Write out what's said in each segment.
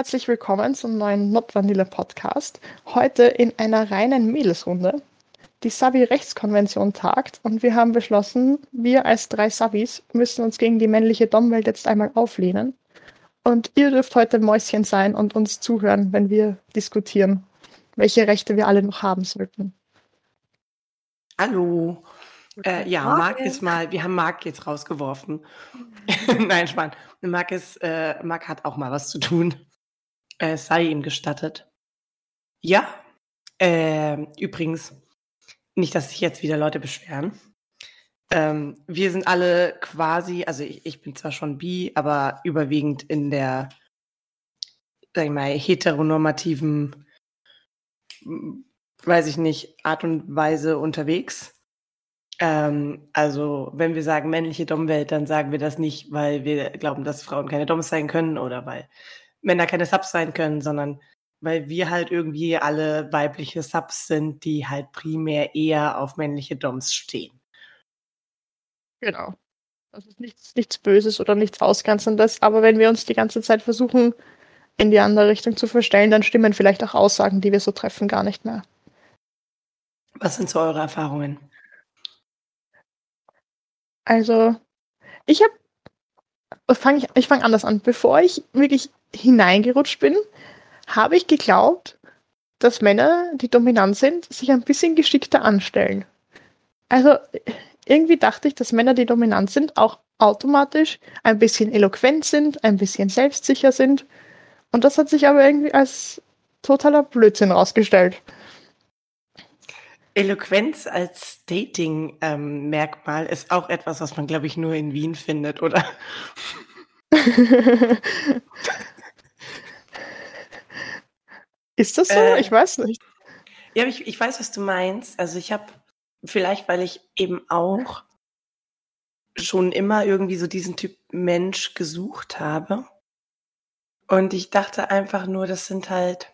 Herzlich willkommen zum neuen Not Vanilla Podcast. Heute in einer reinen Mädelsrunde. Die Sabi-Rechtskonvention tagt und wir haben beschlossen, wir als drei Sabis müssen uns gegen die männliche Domwelt jetzt einmal auflehnen. Und ihr dürft heute Mäuschen sein und uns zuhören, wenn wir diskutieren, welche Rechte wir alle noch haben sollten. Hallo. Äh, ja, Marc ist mal, wir haben Marc jetzt rausgeworfen. Nein, Spann. Marc, ist, äh, Marc hat auch mal was zu tun. Äh, es sei ihm gestattet. Ja, äh, übrigens, nicht, dass sich jetzt wieder Leute beschweren. Ähm, wir sind alle quasi, also ich, ich bin zwar schon bi, aber überwiegend in der, sag ich mal, heteronormativen, weiß ich nicht, Art und Weise unterwegs. Ähm, also, wenn wir sagen männliche Domwelt, dann sagen wir das nicht, weil wir glauben, dass Frauen keine Doms sein können oder weil Männer keine Subs sein können, sondern weil wir halt irgendwie alle weibliche Subs sind, die halt primär eher auf männliche Doms stehen. Genau. Das ist nichts, nichts Böses oder nichts Ausgrenzendes, aber wenn wir uns die ganze Zeit versuchen, in die andere Richtung zu verstellen, dann stimmen vielleicht auch Aussagen, die wir so treffen, gar nicht mehr. Was sind so eure Erfahrungen? Also, ich habe, fang ich, ich fange anders an. Bevor ich wirklich hineingerutscht bin, habe ich geglaubt, dass Männer, die dominant sind, sich ein bisschen geschickter anstellen. Also, irgendwie dachte ich, dass Männer, die dominant sind, auch automatisch ein bisschen eloquent sind, ein bisschen selbstsicher sind. Und das hat sich aber irgendwie als totaler Blödsinn rausgestellt. Eloquenz als Dating-Merkmal ähm, ist auch etwas, was man, glaube ich, nur in Wien findet, oder? ist das so? Äh, ich weiß nicht. Ja, ich, ich weiß, was du meinst. Also ich habe vielleicht, weil ich eben auch schon immer irgendwie so diesen Typ Mensch gesucht habe. Und ich dachte einfach nur, das sind halt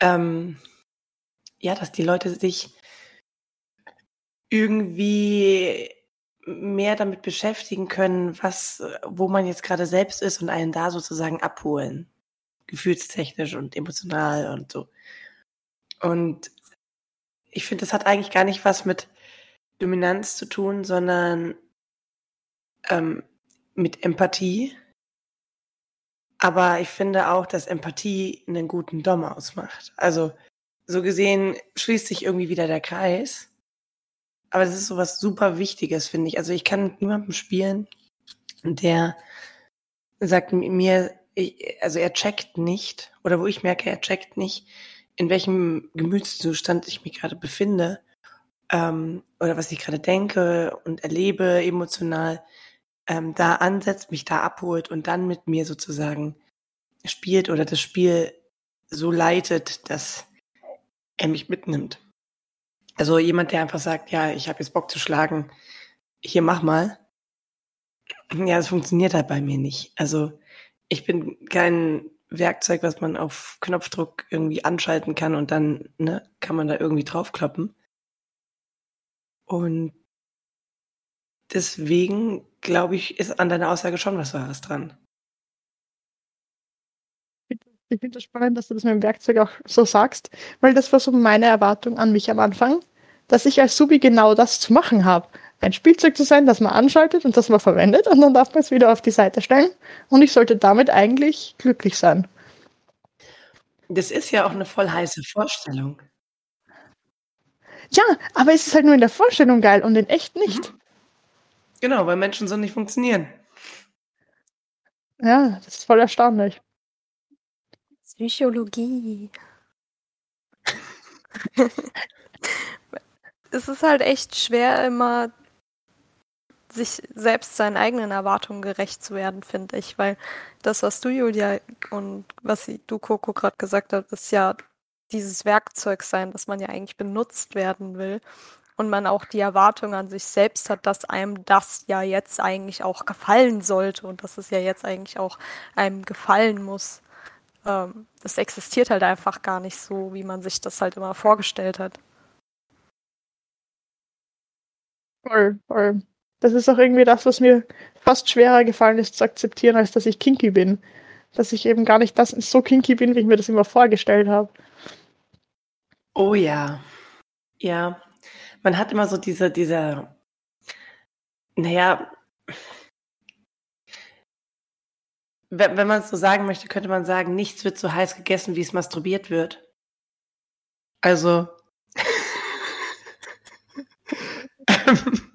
ähm, ja, dass die Leute sich irgendwie mehr damit beschäftigen können, was, wo man jetzt gerade selbst ist und einen da sozusagen abholen. Gefühlstechnisch und emotional und so. Und ich finde, das hat eigentlich gar nicht was mit Dominanz zu tun, sondern ähm, mit Empathie. Aber ich finde auch, dass Empathie einen guten Dom ausmacht. Also so gesehen schließt sich irgendwie wieder der Kreis. Aber das ist so was super Wichtiges, finde ich. Also ich kann mit niemandem spielen, der sagt mir, also er checkt nicht, oder wo ich merke, er checkt nicht, in welchem Gemütszustand ich mich gerade befinde, ähm, oder was ich gerade denke und erlebe emotional, ähm, da ansetzt, mich da abholt und dann mit mir sozusagen spielt oder das Spiel so leitet, dass er mich mitnimmt. Also jemand, der einfach sagt, ja, ich habe jetzt Bock zu schlagen, hier mach mal. Ja, das funktioniert halt bei mir nicht. Also ich bin kein Werkzeug, was man auf Knopfdruck irgendwie anschalten kann und dann ne, kann man da irgendwie draufkloppen. Und deswegen glaube ich, ist an deiner Aussage schon was Wahres dran. Ich finde das spannend, dass du das mit dem Werkzeug auch so sagst, weil das war so meine Erwartung an mich am Anfang, dass ich als Subi genau das zu machen habe. Ein Spielzeug zu sein, das man anschaltet und das man verwendet und dann darf man es wieder auf die Seite stellen und ich sollte damit eigentlich glücklich sein. Das ist ja auch eine voll heiße Vorstellung. Ja, aber es ist halt nur in der Vorstellung geil und in echt nicht. Genau, weil Menschen so nicht funktionieren. Ja, das ist voll erstaunlich. Psychologie. es ist halt echt schwer, immer sich selbst seinen eigenen Erwartungen gerecht zu werden, finde ich, weil das, was du, Julia, und was du, Coco, gerade gesagt hast, ist ja dieses Werkzeug sein, dass man ja eigentlich benutzt werden will und man auch die Erwartung an sich selbst hat, dass einem das ja jetzt eigentlich auch gefallen sollte und dass es ja jetzt eigentlich auch einem gefallen muss ähm, das existiert halt einfach gar nicht so, wie man sich das halt immer vorgestellt hat. Voll, voll. Das ist auch irgendwie das, was mir fast schwerer gefallen ist zu akzeptieren, als dass ich kinky bin. dass ich eben gar nicht das so kinky bin, wie ich mir das immer vorgestellt habe. Oh ja. Ja. Man hat immer so diese, diese, naja, wenn, wenn man es so sagen möchte, könnte man sagen, nichts wird so heiß gegessen, wie es masturbiert wird. Also.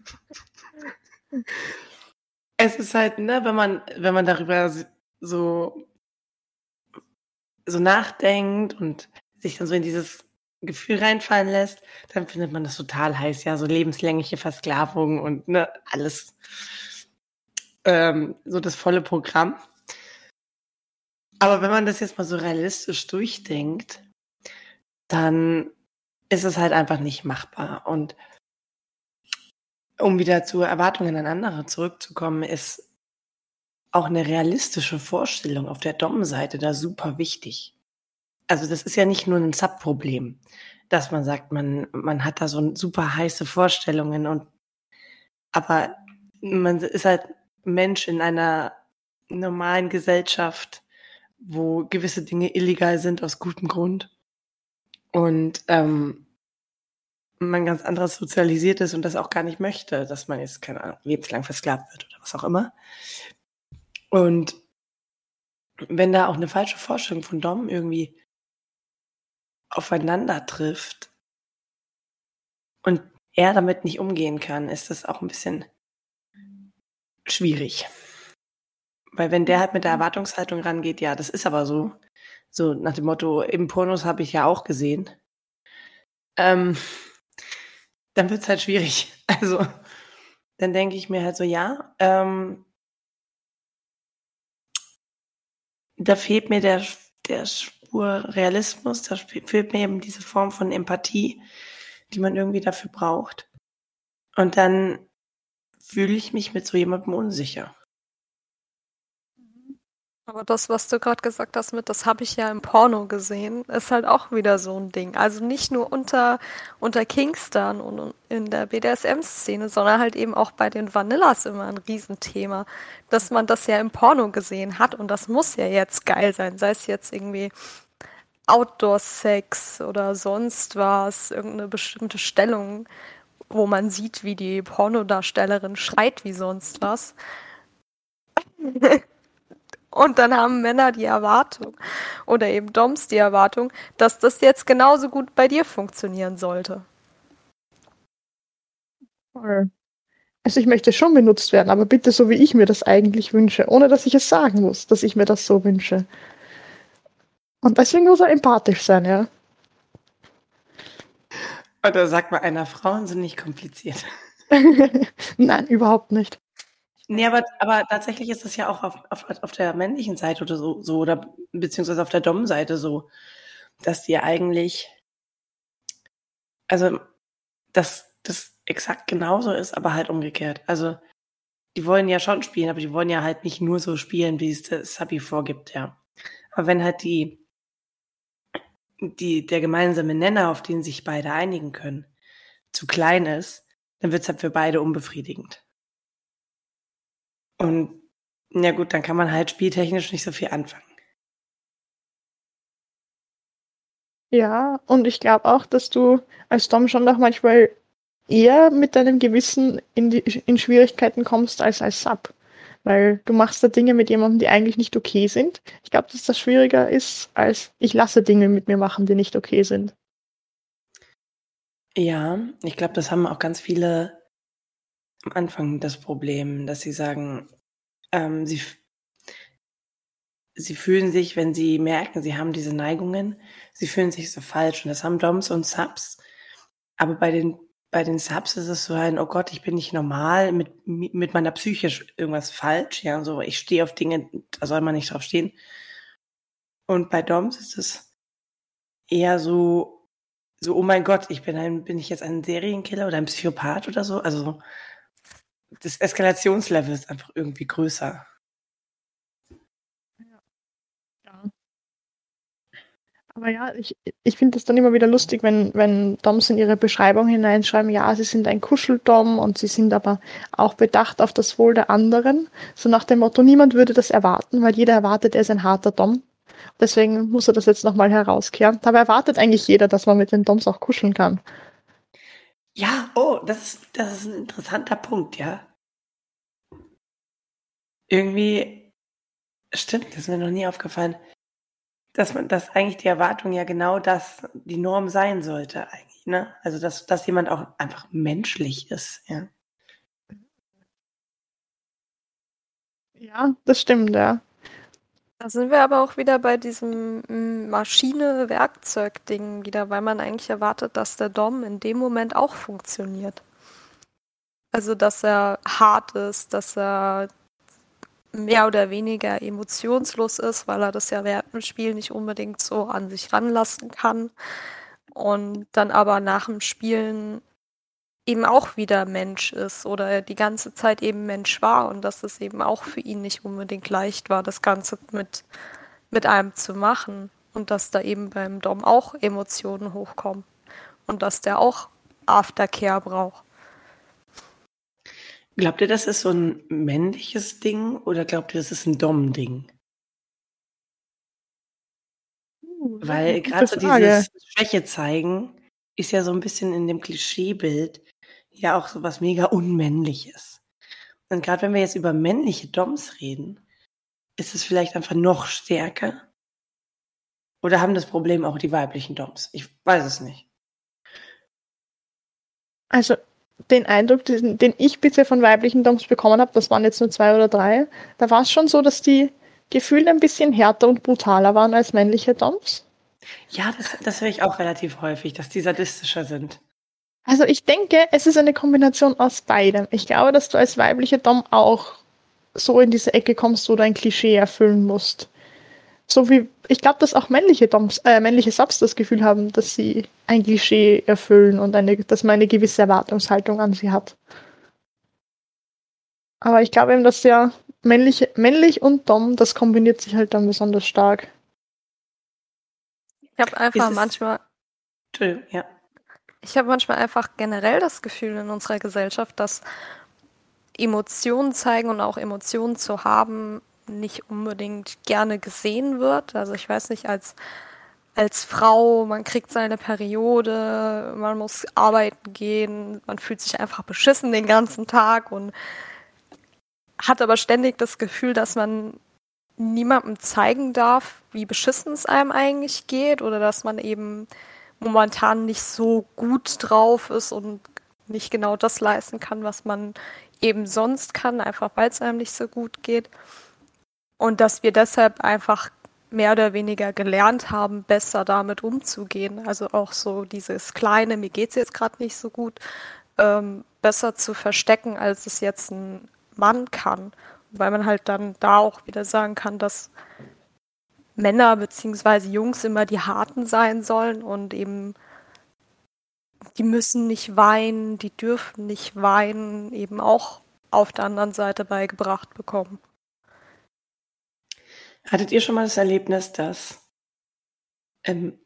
es ist halt, ne, wenn man, wenn man darüber so, so nachdenkt und sich dann so in dieses Gefühl reinfallen lässt, dann findet man das total heiß, ja, so lebenslängliche Versklavung und ne, alles. Ähm, so das volle Programm. Aber wenn man das jetzt mal so realistisch durchdenkt, dann ist es halt einfach nicht machbar. Und um wieder zu Erwartungen an andere zurückzukommen, ist auch eine realistische Vorstellung auf der Dom-Seite da super wichtig. Also das ist ja nicht nur ein Sub-Problem, dass man sagt, man, man hat da so super heiße Vorstellungen und aber man ist halt Mensch in einer normalen Gesellschaft wo gewisse Dinge illegal sind aus gutem Grund und ähm, man ganz anderes sozialisiert ist und das auch gar nicht möchte, dass man jetzt, keine Ahnung, lebenslang versklavt wird oder was auch immer. Und wenn da auch eine falsche Vorstellung von Dom irgendwie aufeinander trifft und er damit nicht umgehen kann, ist das auch ein bisschen schwierig. Weil wenn der halt mit der mhm. Erwartungshaltung rangeht, ja, das ist aber so. So nach dem Motto, im Pornos habe ich ja auch gesehen. Ähm, dann wird es halt schwierig. Also, dann denke ich mir halt so, ja, ähm, da fehlt mir der, der Spur Realismus, da fehlt mir eben diese Form von Empathie, die man irgendwie dafür braucht. Und dann fühle ich mich mit so jemandem unsicher. Aber das, was du gerade gesagt hast mit, das habe ich ja im Porno gesehen, ist halt auch wieder so ein Ding. Also nicht nur unter, unter Kingston und in der BDSM-Szene, sondern halt eben auch bei den Vanillas immer ein Riesenthema, dass man das ja im Porno gesehen hat und das muss ja jetzt geil sein, sei es jetzt irgendwie Outdoor-Sex oder sonst was, irgendeine bestimmte Stellung, wo man sieht, wie die Pornodarstellerin schreit wie sonst was. Und dann haben Männer die Erwartung oder eben Doms die Erwartung, dass das jetzt genauso gut bei dir funktionieren sollte. Also ich möchte schon benutzt werden, aber bitte so, wie ich mir das eigentlich wünsche, ohne dass ich es sagen muss, dass ich mir das so wünsche. Und deswegen muss er empathisch sein, ja. Oder sagt mal einer, Frauen sind nicht kompliziert. Nein, überhaupt nicht. Nee, aber, aber tatsächlich ist das ja auch auf, auf, auf der männlichen Seite oder so, so oder beziehungsweise auf der Dom-Seite so, dass die eigentlich, also, dass das exakt genauso ist, aber halt umgekehrt. Also, die wollen ja schon spielen, aber die wollen ja halt nicht nur so spielen, wie es das Sabi vorgibt, ja. Aber wenn halt die, die, der gemeinsame Nenner, auf den sich beide einigen können, zu klein ist, dann wird es halt für beide unbefriedigend. Und ja gut, dann kann man halt spieltechnisch nicht so viel anfangen. Ja, und ich glaube auch, dass du als Dom schon noch manchmal eher mit deinem Gewissen in, die, in Schwierigkeiten kommst als als Sub. Weil du machst da Dinge mit jemandem, die eigentlich nicht okay sind. Ich glaube, dass das schwieriger ist, als ich lasse Dinge mit mir machen, die nicht okay sind. Ja, ich glaube, das haben auch ganz viele am Anfang das Problem, dass sie sagen, ähm, sie, sie fühlen sich, wenn sie merken, sie haben diese Neigungen, sie fühlen sich so falsch. Und das haben Doms und Subs. Aber bei den, bei den Subs ist es so ein, oh Gott, ich bin nicht normal, mit, mit meiner Psyche irgendwas falsch. Ja, so, ich stehe auf Dinge, da soll man nicht drauf stehen. Und bei Doms ist es eher so, so, oh mein Gott, ich bin ein, bin ich jetzt ein Serienkiller oder ein Psychopath oder so? Also, das Eskalationslevel ist einfach irgendwie größer. Ja. Aber ja, ich, ich finde das dann immer wieder lustig, wenn, wenn Doms in ihre Beschreibung hineinschreiben, ja, sie sind ein Kuscheldom und sie sind aber auch bedacht auf das Wohl der anderen. So nach dem Motto, niemand würde das erwarten, weil jeder erwartet, er ist ein harter Dom. Deswegen muss er das jetzt nochmal herauskehren. Dabei erwartet eigentlich jeder, dass man mit den Doms auch kuscheln kann. Ja, oh, das ist, das ist ein interessanter Punkt, ja. Irgendwie stimmt, das ist mir noch nie aufgefallen dass man, dass eigentlich die Erwartung ja genau das die Norm sein sollte eigentlich, ne? Also dass, dass jemand auch einfach menschlich ist, ja. Ja, das stimmt, ja. Da sind wir aber auch wieder bei diesem mm, Maschine-Werkzeug-Ding wieder, weil man eigentlich erwartet, dass der Dom in dem Moment auch funktioniert. Also, dass er hart ist, dass er mehr oder weniger emotionslos ist, weil er das ja während dem Spiel nicht unbedingt so an sich ranlassen kann. Und dann aber nach dem Spielen eben auch wieder Mensch ist oder die ganze Zeit eben Mensch war und dass es eben auch für ihn nicht unbedingt leicht war, das Ganze mit, mit einem zu machen und dass da eben beim Dom auch Emotionen hochkommen und dass der auch Aftercare braucht. Glaubt ihr, das ist so ein männliches Ding oder glaubt ihr, das ist ein Dom-Ding? Uh, Weil gerade so dieses Schwäche zeigen ist ja so ein bisschen in dem Klischeebild ja auch so was mega Unmännliches. Und gerade wenn wir jetzt über männliche Doms reden, ist es vielleicht einfach noch stärker? Oder haben das Problem auch die weiblichen Doms? Ich weiß es nicht. Also den Eindruck, den, den ich bisher von weiblichen Doms bekommen habe, das waren jetzt nur zwei oder drei, da war es schon so, dass die gefühlt ein bisschen härter und brutaler waren als männliche Doms. Ja, das, das höre ich auch relativ häufig, dass die sadistischer sind. Also ich denke, es ist eine Kombination aus beidem. Ich glaube, dass du als weibliche Dom auch so in diese Ecke kommst, wo du ein Klischee erfüllen musst so wie ich glaube, dass auch männliche Doms, äh, männliche Subs das Gefühl haben, dass sie ein Klischee erfüllen und eine, dass man eine gewisse Erwartungshaltung an sie hat. Aber ich glaube eben, dass ja männliche, männlich und Dom, das kombiniert sich halt dann besonders stark. Ich habe einfach manchmal. Ja. Ich habe manchmal einfach generell das Gefühl in unserer Gesellschaft, dass Emotionen zeigen und auch Emotionen zu haben nicht unbedingt gerne gesehen wird. Also ich weiß nicht, als, als Frau, man kriegt seine Periode, man muss arbeiten gehen, man fühlt sich einfach beschissen den ganzen Tag und hat aber ständig das Gefühl, dass man niemandem zeigen darf, wie beschissen es einem eigentlich geht oder dass man eben momentan nicht so gut drauf ist und nicht genau das leisten kann, was man eben sonst kann, einfach weil es einem nicht so gut geht. Und dass wir deshalb einfach mehr oder weniger gelernt haben, besser damit umzugehen. Also auch so dieses kleine, mir geht es jetzt gerade nicht so gut, ähm, besser zu verstecken, als es jetzt ein Mann kann. Weil man halt dann da auch wieder sagen kann, dass Männer bzw. Jungs immer die Harten sein sollen und eben die müssen nicht weinen, die dürfen nicht weinen, eben auch auf der anderen Seite beigebracht bekommen. Hattet ihr schon mal das Erlebnis, dass ähm,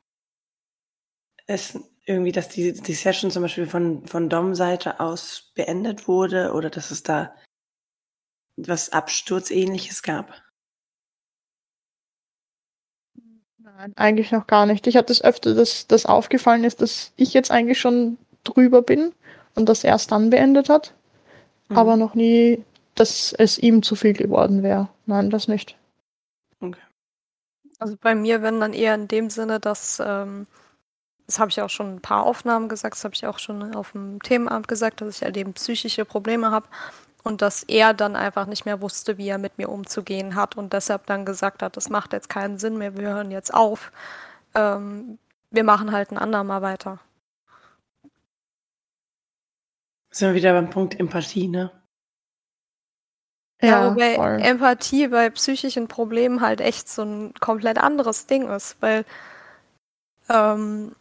es irgendwie, dass die, die Session zum Beispiel von, von Dom-Seite aus beendet wurde oder dass es da was Absturzähnliches gab? Nein, eigentlich noch gar nicht. Ich hatte es öfter, dass das aufgefallen ist, dass ich jetzt eigentlich schon drüber bin und das erst dann beendet hat. Mhm. Aber noch nie, dass es ihm zu viel geworden wäre. Nein, das nicht. Okay. Also bei mir, wenn dann eher in dem Sinne, dass, ähm, das habe ich auch schon ein paar Aufnahmen gesagt, das habe ich auch schon auf dem Themenamt gesagt, dass ich halt eben psychische Probleme habe und dass er dann einfach nicht mehr wusste, wie er mit mir umzugehen hat und deshalb dann gesagt hat, das macht jetzt keinen Sinn mehr, wir hören jetzt auf, ähm, wir machen halt ein andermal weiter. Sind wir wieder beim Punkt Empathie, ne? Ja, wobei voll. Empathie bei psychischen Problemen halt echt so ein komplett anderes Ding ist, weil ähm,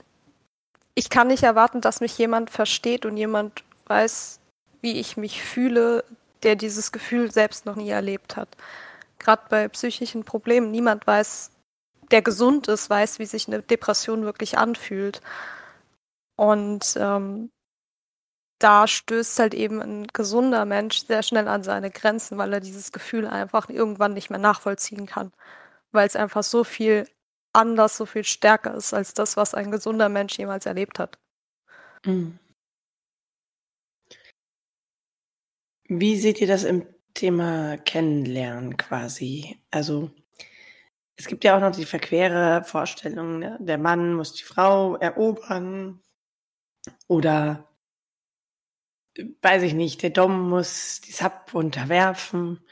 ich kann nicht erwarten, dass mich jemand versteht und jemand weiß, wie ich mich fühle, der dieses Gefühl selbst noch nie erlebt hat. Gerade bei psychischen Problemen, niemand weiß, der gesund ist, weiß, wie sich eine Depression wirklich anfühlt. Und ähm, da stößt halt eben ein gesunder Mensch sehr schnell an seine Grenzen, weil er dieses Gefühl einfach irgendwann nicht mehr nachvollziehen kann. Weil es einfach so viel anders, so viel stärker ist als das, was ein gesunder Mensch jemals erlebt hat. Mhm. Wie seht ihr das im Thema Kennenlernen quasi? Also es gibt ja auch noch die verquere Vorstellung, ne? der Mann muss die Frau erobern oder weiß ich nicht, der Dom muss die Sub unterwerfen.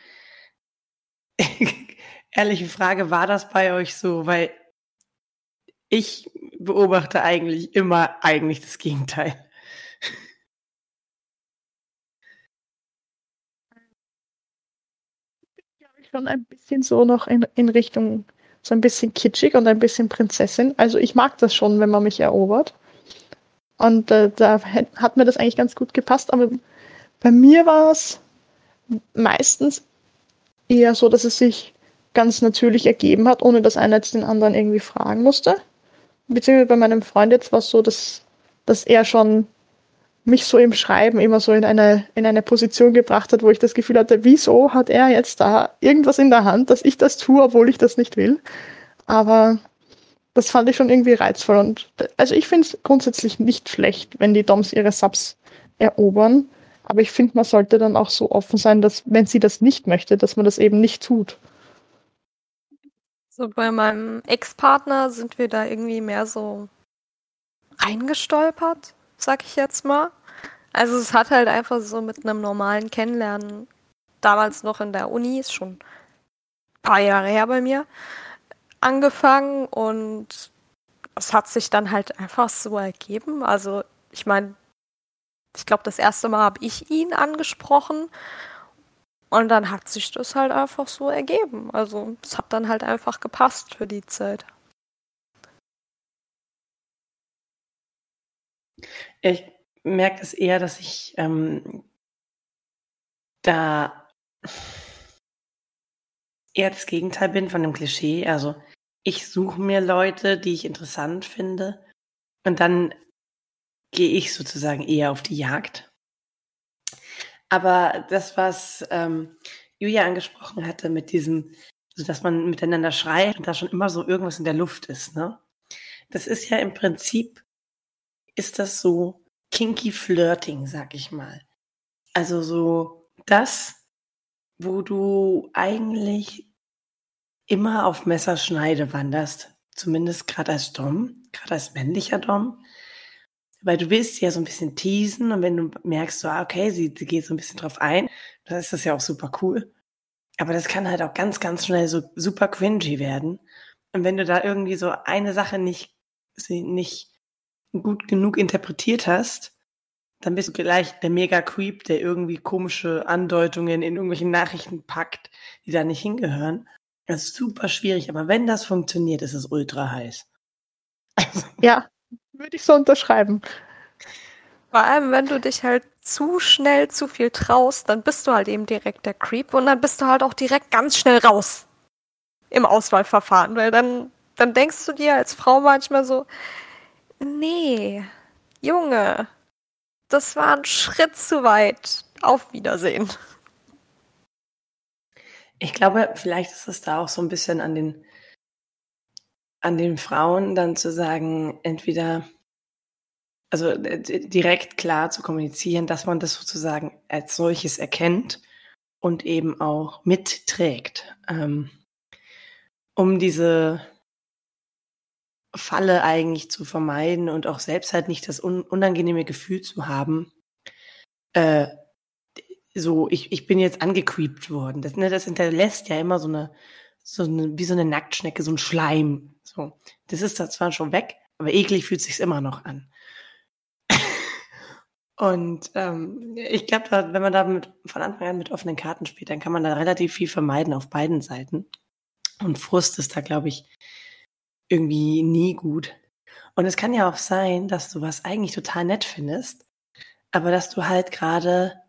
Ehrliche Frage, war das bei euch so? Weil ich beobachte eigentlich immer eigentlich das Gegenteil. Schon ein bisschen so noch in, in Richtung so ein bisschen kitschig und ein bisschen Prinzessin. Also ich mag das schon, wenn man mich erobert. Und äh, da hat mir das eigentlich ganz gut gepasst. Aber bei mir war es meistens eher so, dass es sich ganz natürlich ergeben hat, ohne dass einer jetzt den anderen irgendwie fragen musste. Beziehungsweise bei meinem Freund jetzt war es so, dass, dass er schon mich so im Schreiben immer so in eine, in eine Position gebracht hat, wo ich das Gefühl hatte, wieso hat er jetzt da irgendwas in der Hand, dass ich das tue, obwohl ich das nicht will. Aber das fand ich schon irgendwie reizvoll. Und also ich finde es grundsätzlich nicht schlecht, wenn die Doms ihre Subs erobern. Aber ich finde, man sollte dann auch so offen sein, dass, wenn sie das nicht möchte, dass man das eben nicht tut. So bei meinem Ex-Partner sind wir da irgendwie mehr so reingestolpert, sag ich jetzt mal. Also es hat halt einfach so mit einem normalen Kennenlernen, damals noch in der Uni, ist schon ein paar Jahre her bei mir, angefangen und es hat sich dann halt einfach so ergeben. Also ich meine, ich glaube, das erste Mal habe ich ihn angesprochen und dann hat sich das halt einfach so ergeben. Also es hat dann halt einfach gepasst für die Zeit. Ich merke es eher, dass ich ähm, da eher das Gegenteil bin von dem Klischee. Also ich suche mir Leute, die ich interessant finde und dann gehe ich sozusagen eher auf die Jagd. Aber das, was ähm, Julia angesprochen hatte mit diesem, so dass man miteinander schreit und da schon immer so irgendwas in der Luft ist, ne? Das ist ja im Prinzip, ist das so kinky Flirting, sag ich mal. Also so das, wo du eigentlich immer auf Messerschneide wanderst, zumindest gerade als Dom, gerade als männlicher Dom, weil du willst ja so ein bisschen teasen und wenn du merkst, so, ah, okay, sie, sie geht so ein bisschen drauf ein, dann ist das ja auch super cool. Aber das kann halt auch ganz, ganz schnell so super cringy werden. Und wenn du da irgendwie so eine Sache nicht, nicht gut genug interpretiert hast, dann bist du gleich der Mega-Creep, der irgendwie komische Andeutungen in irgendwelchen Nachrichten packt, die da nicht hingehören. Das ist super schwierig, aber wenn das funktioniert, ist es ultra heiß. Also. Ja, würde ich so unterschreiben. Vor allem, wenn du dich halt zu schnell zu viel traust, dann bist du halt eben direkt der Creep und dann bist du halt auch direkt ganz schnell raus im Auswahlverfahren, weil dann, dann denkst du dir als Frau manchmal so, nee, Junge, das war ein Schritt zu weit. Auf Wiedersehen. Ich glaube, vielleicht ist es da auch so ein bisschen an den, an den Frauen dann zu sagen, entweder, also äh, direkt klar zu kommunizieren, dass man das sozusagen als solches erkennt und eben auch mitträgt, ähm, um diese Falle eigentlich zu vermeiden und auch selbst halt nicht das un unangenehme Gefühl zu haben, äh, so, ich, ich bin jetzt angecreept worden. Das, ne, das hinterlässt ja immer so eine, so eine, wie so eine Nacktschnecke, so ein Schleim. So, das ist da zwar schon weg, aber eklig fühlt sich's immer noch an. Und ähm, ich glaube, wenn man da mit, von Anfang an mit offenen Karten spielt, dann kann man da relativ viel vermeiden auf beiden Seiten. Und Frust ist da, glaube ich, irgendwie nie gut. Und es kann ja auch sein, dass du was eigentlich total nett findest, aber dass du halt gerade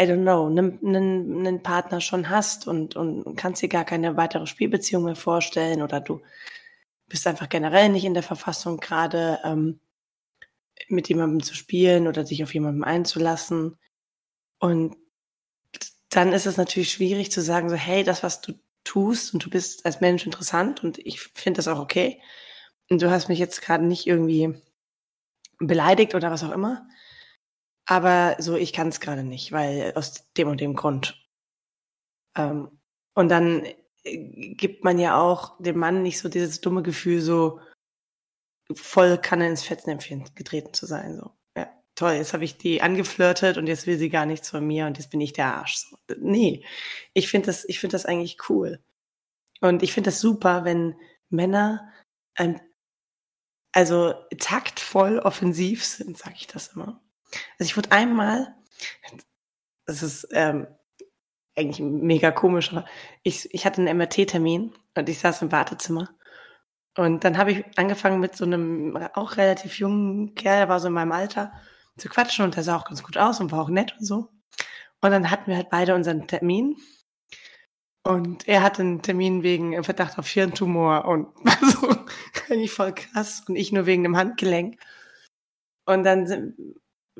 I don't know, einen, einen, einen Partner schon hast und, und kannst dir gar keine weitere Spielbeziehung mehr vorstellen oder du bist einfach generell nicht in der Verfassung gerade ähm, mit jemandem zu spielen oder dich auf jemandem einzulassen. Und dann ist es natürlich schwierig zu sagen, so, hey, das, was du tust und du bist als Mensch interessant und ich finde das auch okay. Und du hast mich jetzt gerade nicht irgendwie beleidigt oder was auch immer. Aber so, ich kann es gerade nicht, weil aus dem und dem Grund. Ähm, und dann äh, gibt man ja auch dem Mann nicht so dieses dumme Gefühl, so voll kann er ins Fettnäpfchen getreten zu sein. So, toll, jetzt habe ich die angeflirtet und jetzt will sie gar nichts von mir und jetzt bin ich der Arsch. Nee, ich finde das, ich finde das eigentlich cool. Und ich finde das super, wenn Männer ein, also taktvoll offensiv sind, sage ich das immer. Also ich wurde einmal, das ist ähm, eigentlich mega komisch, aber ich, ich hatte einen MRT-Termin und ich saß im Wartezimmer. Und dann habe ich angefangen mit so einem auch relativ jungen Kerl, der war so in meinem Alter, zu quatschen und der sah auch ganz gut aus und war auch nett und so. Und dann hatten wir halt beide unseren Termin. Und er hatte einen Termin wegen Verdacht auf Hirntumor und war so eigentlich voll krass und ich nur wegen dem Handgelenk. Und dann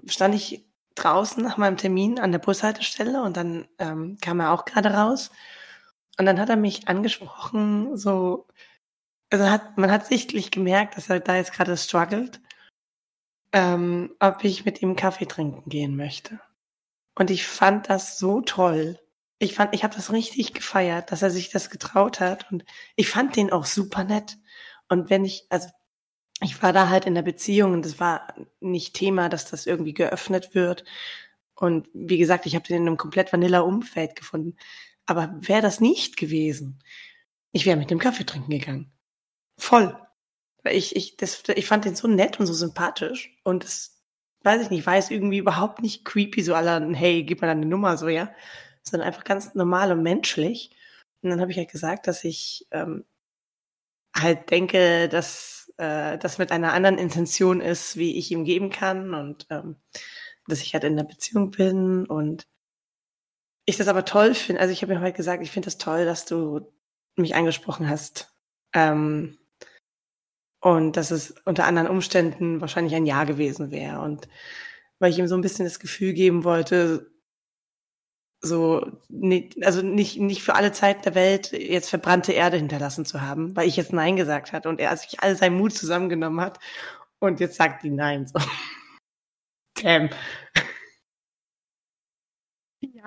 stand ich draußen nach meinem Termin an der Bushaltestelle und dann ähm, kam er auch gerade raus. Und dann hat er mich angesprochen, so, also hat, man hat sichtlich gemerkt, dass er da jetzt gerade struggelt, ähm, ob ich mit ihm Kaffee trinken gehen möchte. Und ich fand das so toll. Ich fand, ich habe das richtig gefeiert, dass er sich das getraut hat. Und ich fand den auch super nett. Und wenn ich, also ich war da halt in der Beziehung und es war nicht Thema, dass das irgendwie geöffnet wird. Und wie gesagt, ich habe den in einem komplett vanilla Umfeld gefunden. Aber wäre das nicht gewesen, ich wäre mit dem Kaffee trinken gegangen. Voll. Ich, ich, das, ich fand den so nett und so sympathisch. Und das, weiß ich nicht, war es irgendwie überhaupt nicht creepy, so aller, hey, gib mal deine Nummer, so, ja. Sondern einfach ganz normal und menschlich. Und dann habe ich halt gesagt, dass ich ähm, halt denke, dass äh, das mit einer anderen Intention ist, wie ich ihm geben kann und ähm, dass ich halt in einer Beziehung bin und ich das aber toll finde. Also ich habe mir heute gesagt, ich finde das toll, dass du mich angesprochen hast. Ähm, und dass es unter anderen Umständen wahrscheinlich ein Ja gewesen wäre. Und weil ich ihm so ein bisschen das Gefühl geben wollte, so, nicht, also nicht, nicht für alle Zeit der Welt jetzt verbrannte Erde hinterlassen zu haben, weil ich jetzt Nein gesagt hatte und er sich all seinen Mut zusammengenommen hat und jetzt sagt die Nein. So. Damn.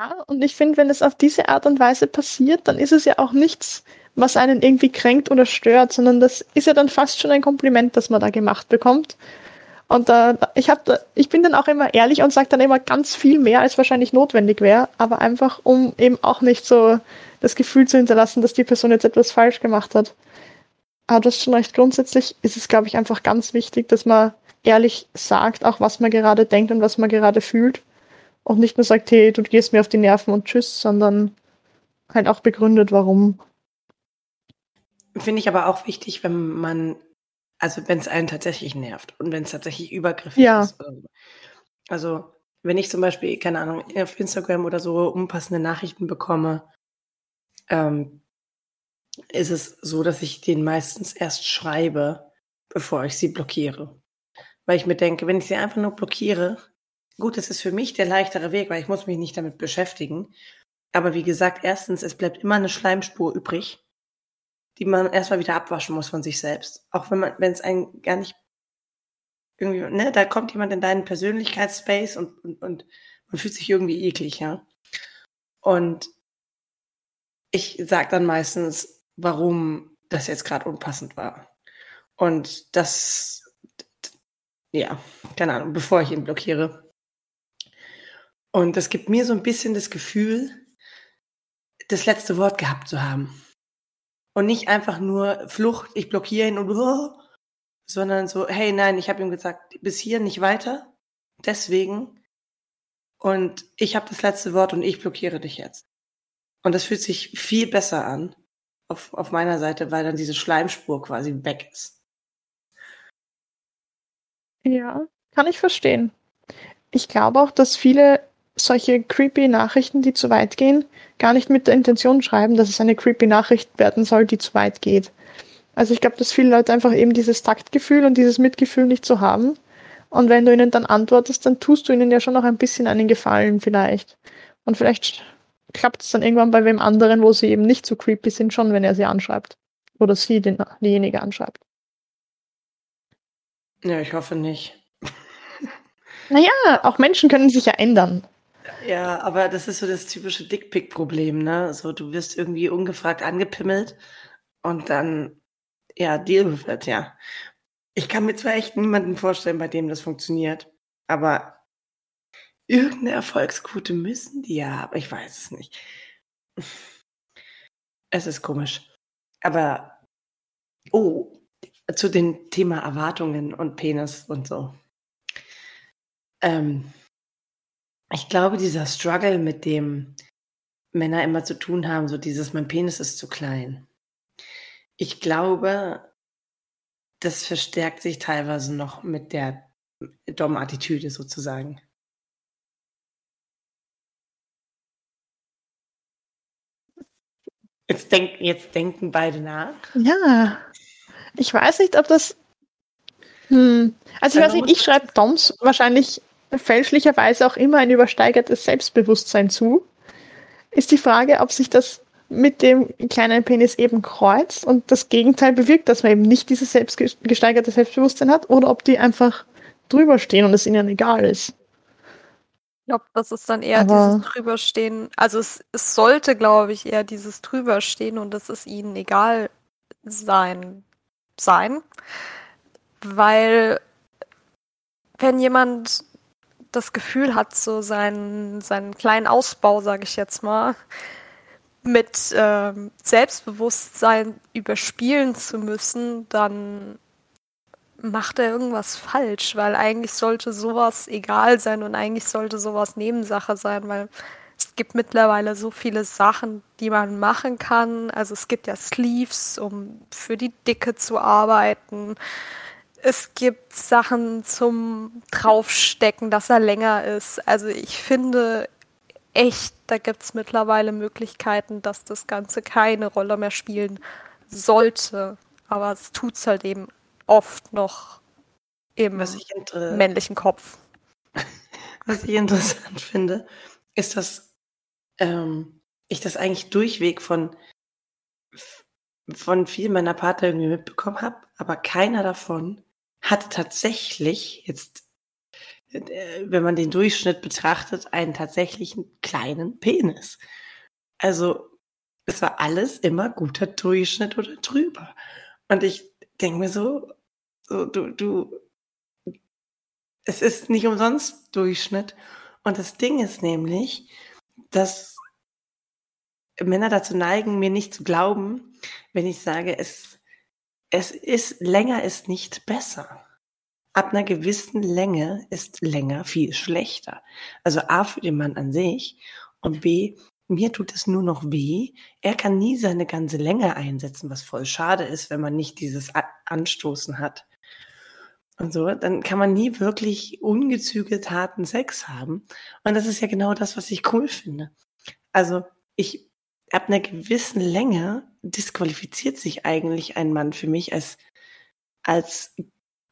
Ja, und ich finde, wenn es auf diese Art und Weise passiert, dann ist es ja auch nichts, was einen irgendwie kränkt oder stört, sondern das ist ja dann fast schon ein Kompliment, das man da gemacht bekommt. Und äh, ich, hab, ich bin dann auch immer ehrlich und sage dann immer ganz viel mehr, als wahrscheinlich notwendig wäre, aber einfach, um eben auch nicht so das Gefühl zu hinterlassen, dass die Person jetzt etwas falsch gemacht hat. Aber du hast schon recht, grundsätzlich ist es, glaube ich, einfach ganz wichtig, dass man ehrlich sagt, auch was man gerade denkt und was man gerade fühlt. Und nicht nur sagt, hey, du gehst mir auf die Nerven und tschüss, sondern halt auch begründet, warum. Finde ich aber auch wichtig, wenn man also wenn es einen tatsächlich nervt und wenn es tatsächlich übergriffig ja. ist. Also wenn ich zum Beispiel, keine Ahnung, auf Instagram oder so unpassende Nachrichten bekomme, ähm, ist es so, dass ich den meistens erst schreibe, bevor ich sie blockiere. Weil ich mir denke, wenn ich sie einfach nur blockiere, gut, das ist für mich der leichtere Weg, weil ich muss mich nicht damit beschäftigen. Aber wie gesagt, erstens, es bleibt immer eine Schleimspur übrig die man erstmal wieder abwaschen muss von sich selbst. Auch wenn man, wenn es einen gar nicht irgendwie, ne, da kommt jemand in deinen Persönlichkeitsspace und, und, und man fühlt sich irgendwie eklig, ja. Und ich sag dann meistens, warum das jetzt gerade unpassend war. Und das, ja, keine Ahnung, bevor ich ihn blockiere. Und das gibt mir so ein bisschen das Gefühl, das letzte Wort gehabt zu haben. Und nicht einfach nur Flucht, ich blockiere ihn und oh, sondern so, hey, nein, ich habe ihm gesagt, bis hier nicht weiter. Deswegen. Und ich habe das letzte Wort und ich blockiere dich jetzt. Und das fühlt sich viel besser an auf, auf meiner Seite, weil dann diese Schleimspur quasi weg ist. Ja, kann ich verstehen. Ich glaube auch, dass viele solche creepy Nachrichten, die zu weit gehen, gar nicht mit der Intention schreiben, dass es eine creepy Nachricht werden soll, die zu weit geht. Also ich glaube, dass viele Leute einfach eben dieses Taktgefühl und dieses Mitgefühl nicht so haben. Und wenn du ihnen dann antwortest, dann tust du ihnen ja schon noch ein bisschen einen Gefallen vielleicht. Und vielleicht klappt es dann irgendwann bei wem anderen, wo sie eben nicht so creepy sind, schon, wenn er sie anschreibt. Oder sie den, diejenige anschreibt. Ja, ich hoffe nicht. Naja, auch Menschen können sich ja ändern. Ja, aber das ist so das typische Dickpick-Problem, ne? So, du wirst irgendwie ungefragt angepimmelt und dann, ja, deal it, ja. Ich kann mir zwar echt niemanden vorstellen, bei dem das funktioniert, aber irgendeine Erfolgsquote müssen die ja haben. Ich weiß es nicht. Es ist komisch. Aber, oh, zu dem Thema Erwartungen und Penis und so. Ähm, ich glaube, dieser Struggle, mit dem Männer immer zu tun haben, so dieses, mein Penis ist zu klein. Ich glaube, das verstärkt sich teilweise noch mit der Dom-Attitüde sozusagen. Jetzt, denk, jetzt denken beide nach. Ja. Ich weiß nicht, ob das. Hm. Also ich weiß nicht, ich schreibe Doms wahrscheinlich fälschlicherweise auch immer ein übersteigertes Selbstbewusstsein zu. Ist die Frage, ob sich das mit dem kleinen Penis eben kreuzt und das Gegenteil bewirkt, dass man eben nicht dieses selbstgesteigerte Selbstbewusstsein hat oder ob die einfach drüber stehen und es ihnen egal ist. Ich glaube, das ist dann eher Aber dieses Drüberstehen. Also es, es sollte, glaube ich, eher dieses Drüberstehen und es ist ihnen egal sein. sein. Weil wenn jemand das Gefühl hat, so seinen, seinen kleinen Ausbau, sage ich jetzt mal, mit ähm, Selbstbewusstsein überspielen zu müssen, dann macht er irgendwas falsch, weil eigentlich sollte sowas egal sein und eigentlich sollte sowas Nebensache sein, weil es gibt mittlerweile so viele Sachen, die man machen kann. Also es gibt ja Sleeves, um für die Dicke zu arbeiten. Es gibt Sachen zum Draufstecken, dass er länger ist. Also ich finde echt, da gibt es mittlerweile Möglichkeiten, dass das Ganze keine Rolle mehr spielen sollte. Aber es tut es halt eben oft noch im männlichen Kopf. Was ich interessant finde, ist, dass ähm, ich das eigentlich durchweg von, von vielen meiner Partner irgendwie mitbekommen habe, aber keiner davon hatte tatsächlich jetzt, äh, wenn man den Durchschnitt betrachtet, einen tatsächlichen kleinen Penis. Also es war alles immer guter Durchschnitt oder drüber. Und ich denke mir so, so du, du, es ist nicht umsonst Durchschnitt. Und das Ding ist nämlich, dass Männer dazu neigen, mir nicht zu glauben, wenn ich sage, es es ist, länger ist nicht besser. Ab einer gewissen Länge ist länger viel schlechter. Also A für den Mann an sich und B, mir tut es nur noch weh. Er kann nie seine ganze Länge einsetzen, was voll schade ist, wenn man nicht dieses Anstoßen hat. Und so, dann kann man nie wirklich ungezügelt harten Sex haben. Und das ist ja genau das, was ich cool finde. Also ich ab einer gewissen Länge disqualifiziert sich eigentlich ein Mann für mich als, als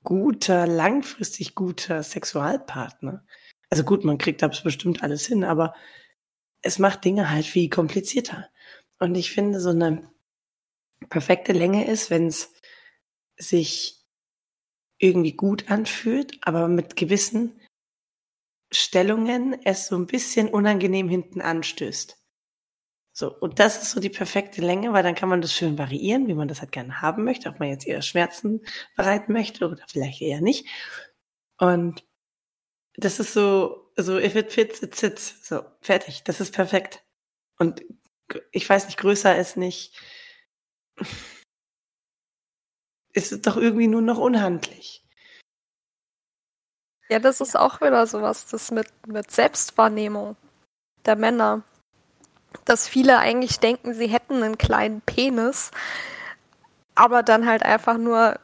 guter, langfristig guter Sexualpartner. Also gut, man kriegt das bestimmt alles hin, aber es macht Dinge halt viel komplizierter. Und ich finde, so eine perfekte Länge ist, wenn es sich irgendwie gut anfühlt, aber mit gewissen Stellungen es so ein bisschen unangenehm hinten anstößt. So, und das ist so die perfekte Länge, weil dann kann man das schön variieren, wie man das halt gerne haben möchte, ob man jetzt eher Schmerzen bereiten möchte oder vielleicht eher nicht. Und das ist so, so if it fits, it sits. So, fertig. Das ist perfekt. Und ich weiß nicht, größer ist nicht, ist doch irgendwie nur noch unhandlich. Ja, das ist auch wieder sowas, das mit, mit Selbstwahrnehmung der Männer dass viele eigentlich denken, sie hätten einen kleinen Penis, aber dann halt einfach nur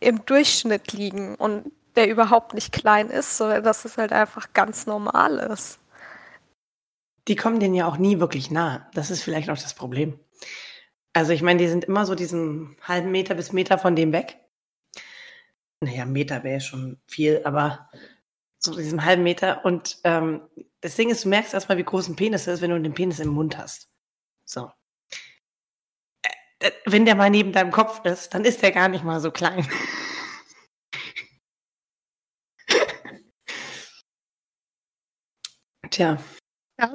im Durchschnitt liegen und der überhaupt nicht klein ist, sondern dass es halt einfach ganz normal ist. die kommen denen ja auch nie wirklich nah. Das ist vielleicht auch das Problem. Also ich meine, die sind immer so diesen halben Meter bis Meter von dem weg. Naja, Meter wäre schon viel, aber so diesen halben Meter. Und ähm, das Ding ist, du merkst erstmal, wie groß ein Penis ist, wenn du den Penis im Mund hast. So. Äh, äh, wenn der mal neben deinem Kopf ist, dann ist der gar nicht mal so klein. Tja. Ja,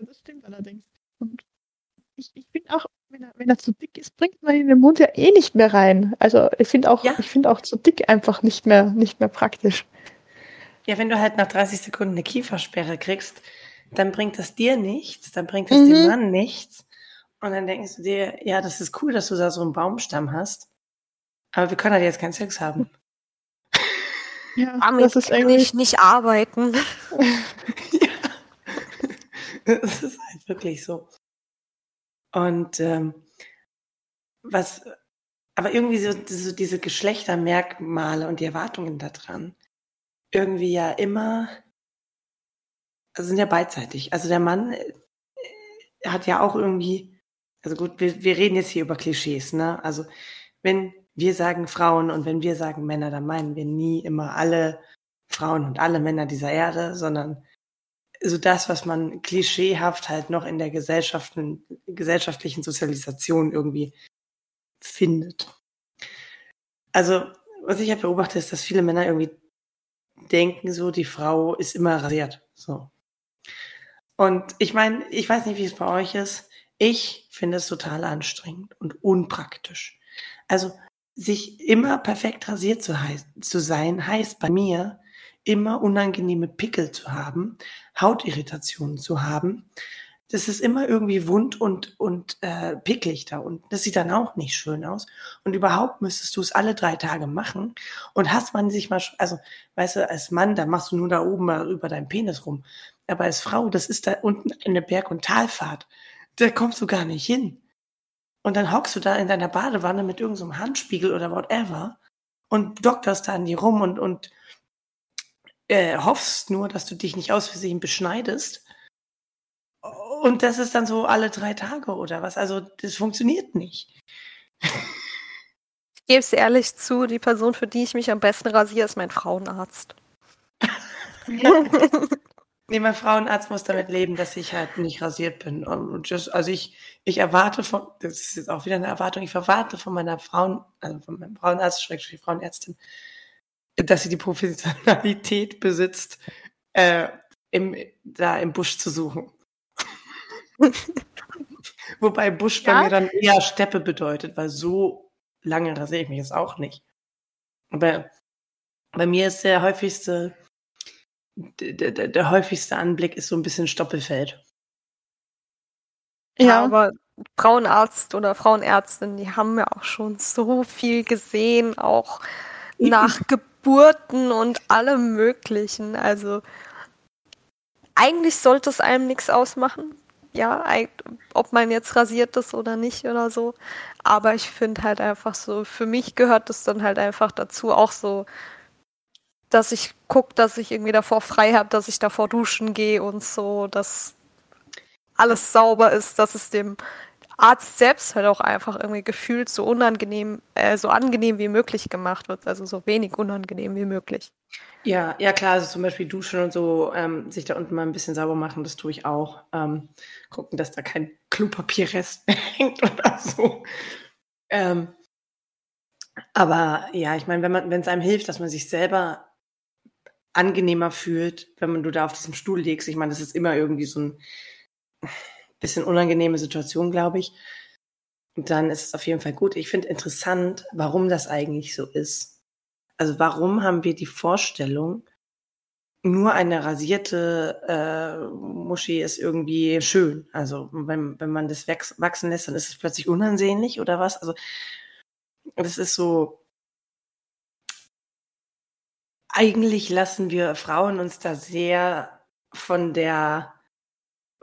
das stimmt allerdings. Und ich, ich finde auch, wenn er, wenn er zu dick ist, bringt man ihn in den Mund ja eh nicht mehr rein. Also ich finde auch, Ja. ich finde auch zu dick einfach nicht mehr, nicht mehr praktisch. Ja, wenn du halt nach 30 Sekunden eine Kiefersperre kriegst, dann bringt das dir nichts, dann bringt es Mhm. dem Mann nichts. Und dann denkst du dir, ja, das ist cool, dass du da so einen Baumstamm hast. Aber wir können halt jetzt keinen Sex haben. Ja, Damit das ist kann irgendwie. ich nicht arbeiten. ja. Es ist halt wirklich so. Und ähm, was, aber irgendwie so, so diese Geschlechtermerkmale und die Erwartungen daran, irgendwie ja immer, also sind ja beidseitig. Also der Mann äh, hat ja auch irgendwie, also gut, wir, wir reden jetzt hier über Klischees, ne? Also wenn wir sagen Frauen und wenn wir sagen Männer, dann meinen wir nie immer alle Frauen und alle Männer dieser Erde, sondern so das, was man klischeehaft halt noch in der gesellschaftlichen Sozialisation irgendwie findet. Also, was ich ja beobachte, ist, dass viele Männer irgendwie denken, so, die Frau ist immer rasiert. So. Und ich meine, ich weiß nicht, wie es bei euch ist. Ich finde es total anstrengend und unpraktisch. Also, sich immer perfekt rasiert zu, zu sein, heißt bei mir, immer unangenehme Pickel zu haben, Hautirritationen zu haben. Das ist immer irgendwie wund und, und äh, picklig da unten. Das sieht dann auch nicht schön aus. Und überhaupt müsstest du es alle drei Tage machen. Und hast man sich mal, also, weißt du, als Mann, da machst du nur da oben mal über deinen Penis rum. Aber als Frau, das ist da unten eine Berg- und Talfahrt. Da kommst du gar nicht hin. Und dann hockst du da in deiner Badewanne mit irgendeinem so Handspiegel oder whatever und dokterst da an die rum und, und äh, hoffst nur, dass du dich nicht aus Versehen beschneidest. Und das ist dann so alle drei Tage oder was. Also das funktioniert nicht. Ich gebe es ehrlich zu, die Person, für die ich mich am besten rasiere, ist mein Frauenarzt. Nee, mein Frauenarzt muss damit leben, dass ich halt nicht rasiert bin. Und just, also ich, ich erwarte von, das ist jetzt auch wieder eine Erwartung, ich erwarte von meiner Frauen, also von meinem Frauenarzt, Schrägstrich Frauenärztin, dass sie die Professionalität besitzt, äh, im, da im Busch zu suchen. Wobei Busch bei Ja. mir dann eher Steppe bedeutet, weil so lange rasiere ich mich jetzt auch nicht. Aber bei mir ist der häufigste, der, der, der häufigste Anblick ist so ein bisschen Stoppelfeld. Ja, Aber Frauenarzt oder Frauenärztin, die haben ja auch schon so viel gesehen, auch Eben. nach Geburten und allem Möglichen. Also eigentlich sollte es einem nichts ausmachen. Ja, ob man jetzt rasiert ist oder nicht oder so. Aber ich finde halt einfach so, für mich gehört es dann halt einfach dazu, auch so, dass ich gucke, dass ich irgendwie davor frei habe, dass ich davor duschen gehe und so, dass alles sauber ist, dass es dem Arzt selbst halt auch einfach irgendwie gefühlt so unangenehm, äh, so angenehm wie möglich gemacht wird, also so wenig unangenehm wie möglich. Ja, ja klar, also zum Beispiel duschen und so, ähm, sich da unten mal ein bisschen sauber machen, das tue ich auch. Ähm, gucken, dass da kein Klopapierrest hängt oder so. Ähm, aber ja, ich meine, wenn wenn es einem hilft, dass man sich selber angenehmer fühlt, wenn man du da auf diesem Stuhl legst, ich meine, das ist immer irgendwie so ein bisschen unangenehme Situation, glaube ich. Und dann ist es auf jeden Fall gut. Ich finde interessant, warum das eigentlich so ist. Also warum haben wir die Vorstellung, nur eine rasierte äh, Muschi ist irgendwie schön. Also wenn, wenn man das wachs wachsen lässt, dann ist es plötzlich unansehnlich oder was? Also das ist so. Eigentlich lassen wir Frauen uns da sehr von der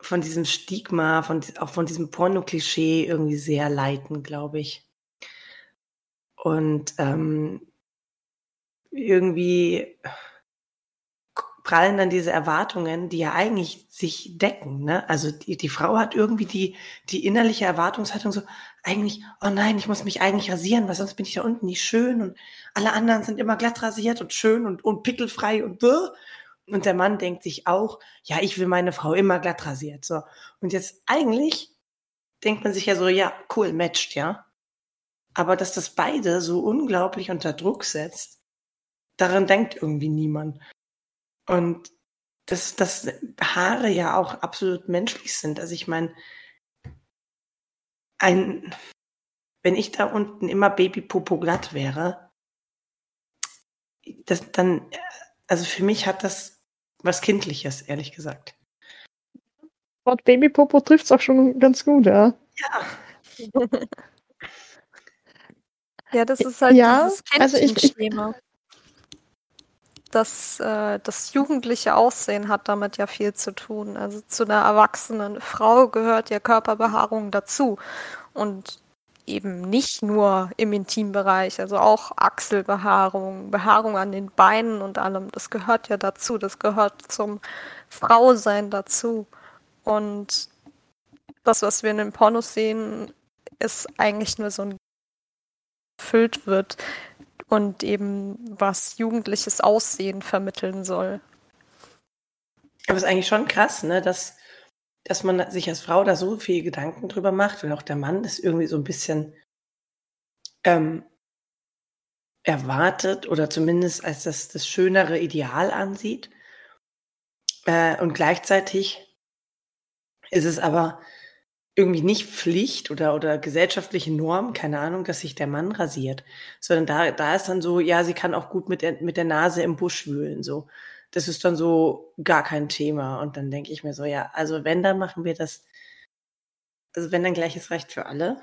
von diesem Stigma, von auch von diesem Porno-Klischee irgendwie sehr leiten, glaube ich. Und ähm, irgendwie prallen dann diese Erwartungen, die ja eigentlich sich decken. Ne? Also die, die Frau hat irgendwie die, die innerliche Erwartungshaltung so, eigentlich, oh nein, ich muss mich eigentlich rasieren, weil sonst bin ich da unten nicht schön und alle anderen sind immer glatt rasiert und schön und, und pickelfrei und bäh. Und der Mann denkt sich auch, ja, ich will meine Frau immer glatt rasiert. So. Und jetzt eigentlich denkt man sich ja so, ja, cool, matcht, ja. Aber dass das beide so unglaublich unter Druck setzt, daran denkt irgendwie niemand. Und dass, dass Haare ja auch absolut menschlich sind. Also ich meine, ein, wenn ich da unten immer Babypopo glatt wäre, das dann, also für mich hat das was Kindliches, ehrlich gesagt. Wort Babypopo trifft es auch schon ganz gut, ja. Ja. ja, das ist halt Ja, dieses also ich- Kännchenschema. Das, äh, das jugendliche Aussehen hat damit ja viel zu tun. Also zu einer erwachsenen Frau gehört ja Körperbehaarung dazu. Und eben nicht nur im Intimbereich, also auch Achselbehaarung, Behaarung an den Beinen und allem. Das gehört ja dazu. Das gehört zum Frausein dazu. Und das, was wir in den Pornos sehen, ist eigentlich nur so ein gefüllt wird und eben was jugendliches Aussehen vermitteln soll. Aber es ist eigentlich schon krass, ne, dass, dass man sich als Frau da so viel Gedanken drüber macht und auch der Mann das irgendwie so ein bisschen ähm, erwartet oder zumindest als das, das schönere Ideal ansieht. Äh, und gleichzeitig ist es aber irgendwie nicht Pflicht oder, oder gesellschaftliche Norm, keine Ahnung, dass sich der Mann rasiert, sondern da, da ist dann so, ja, sie kann auch gut mit der, mit der Nase im Busch wühlen, so. Das ist dann so gar kein Thema. Und dann denke ich mir so, ja, also wenn, dann machen wir das, also wenn dann gleiches Recht für alle.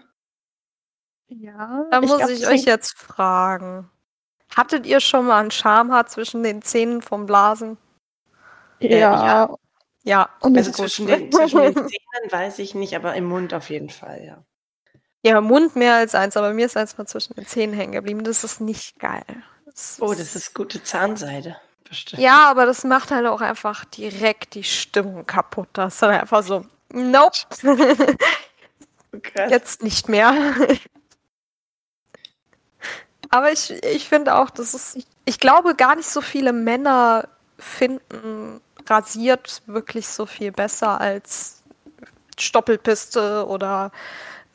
Ja, Da muss glaub, ich euch jetzt fragen. Hattet ihr schon mal ein Schamhaar zwischen den Zähnen vom Blasen? Ja, Äh, ja. Ja. und Also es- zwischen den, zwischen den Zähnen weiß ich nicht, aber im Mund auf jeden Fall, ja. Ja, im Mund mehr als eins, aber mir ist eins mal zwischen den Zähnen hängen geblieben. Das ist nicht geil. Das Oh, das ist gute Zahnseide. Bestimmt. Ja, aber das macht halt auch einfach direkt die Stimmung kaputt. Das ist dann einfach so, nope, Krass. jetzt nicht mehr. Aber ich, ich finde auch, das ist, ich glaube gar nicht so viele Männer finden rasiert wirklich so viel besser als Stoppelpiste oder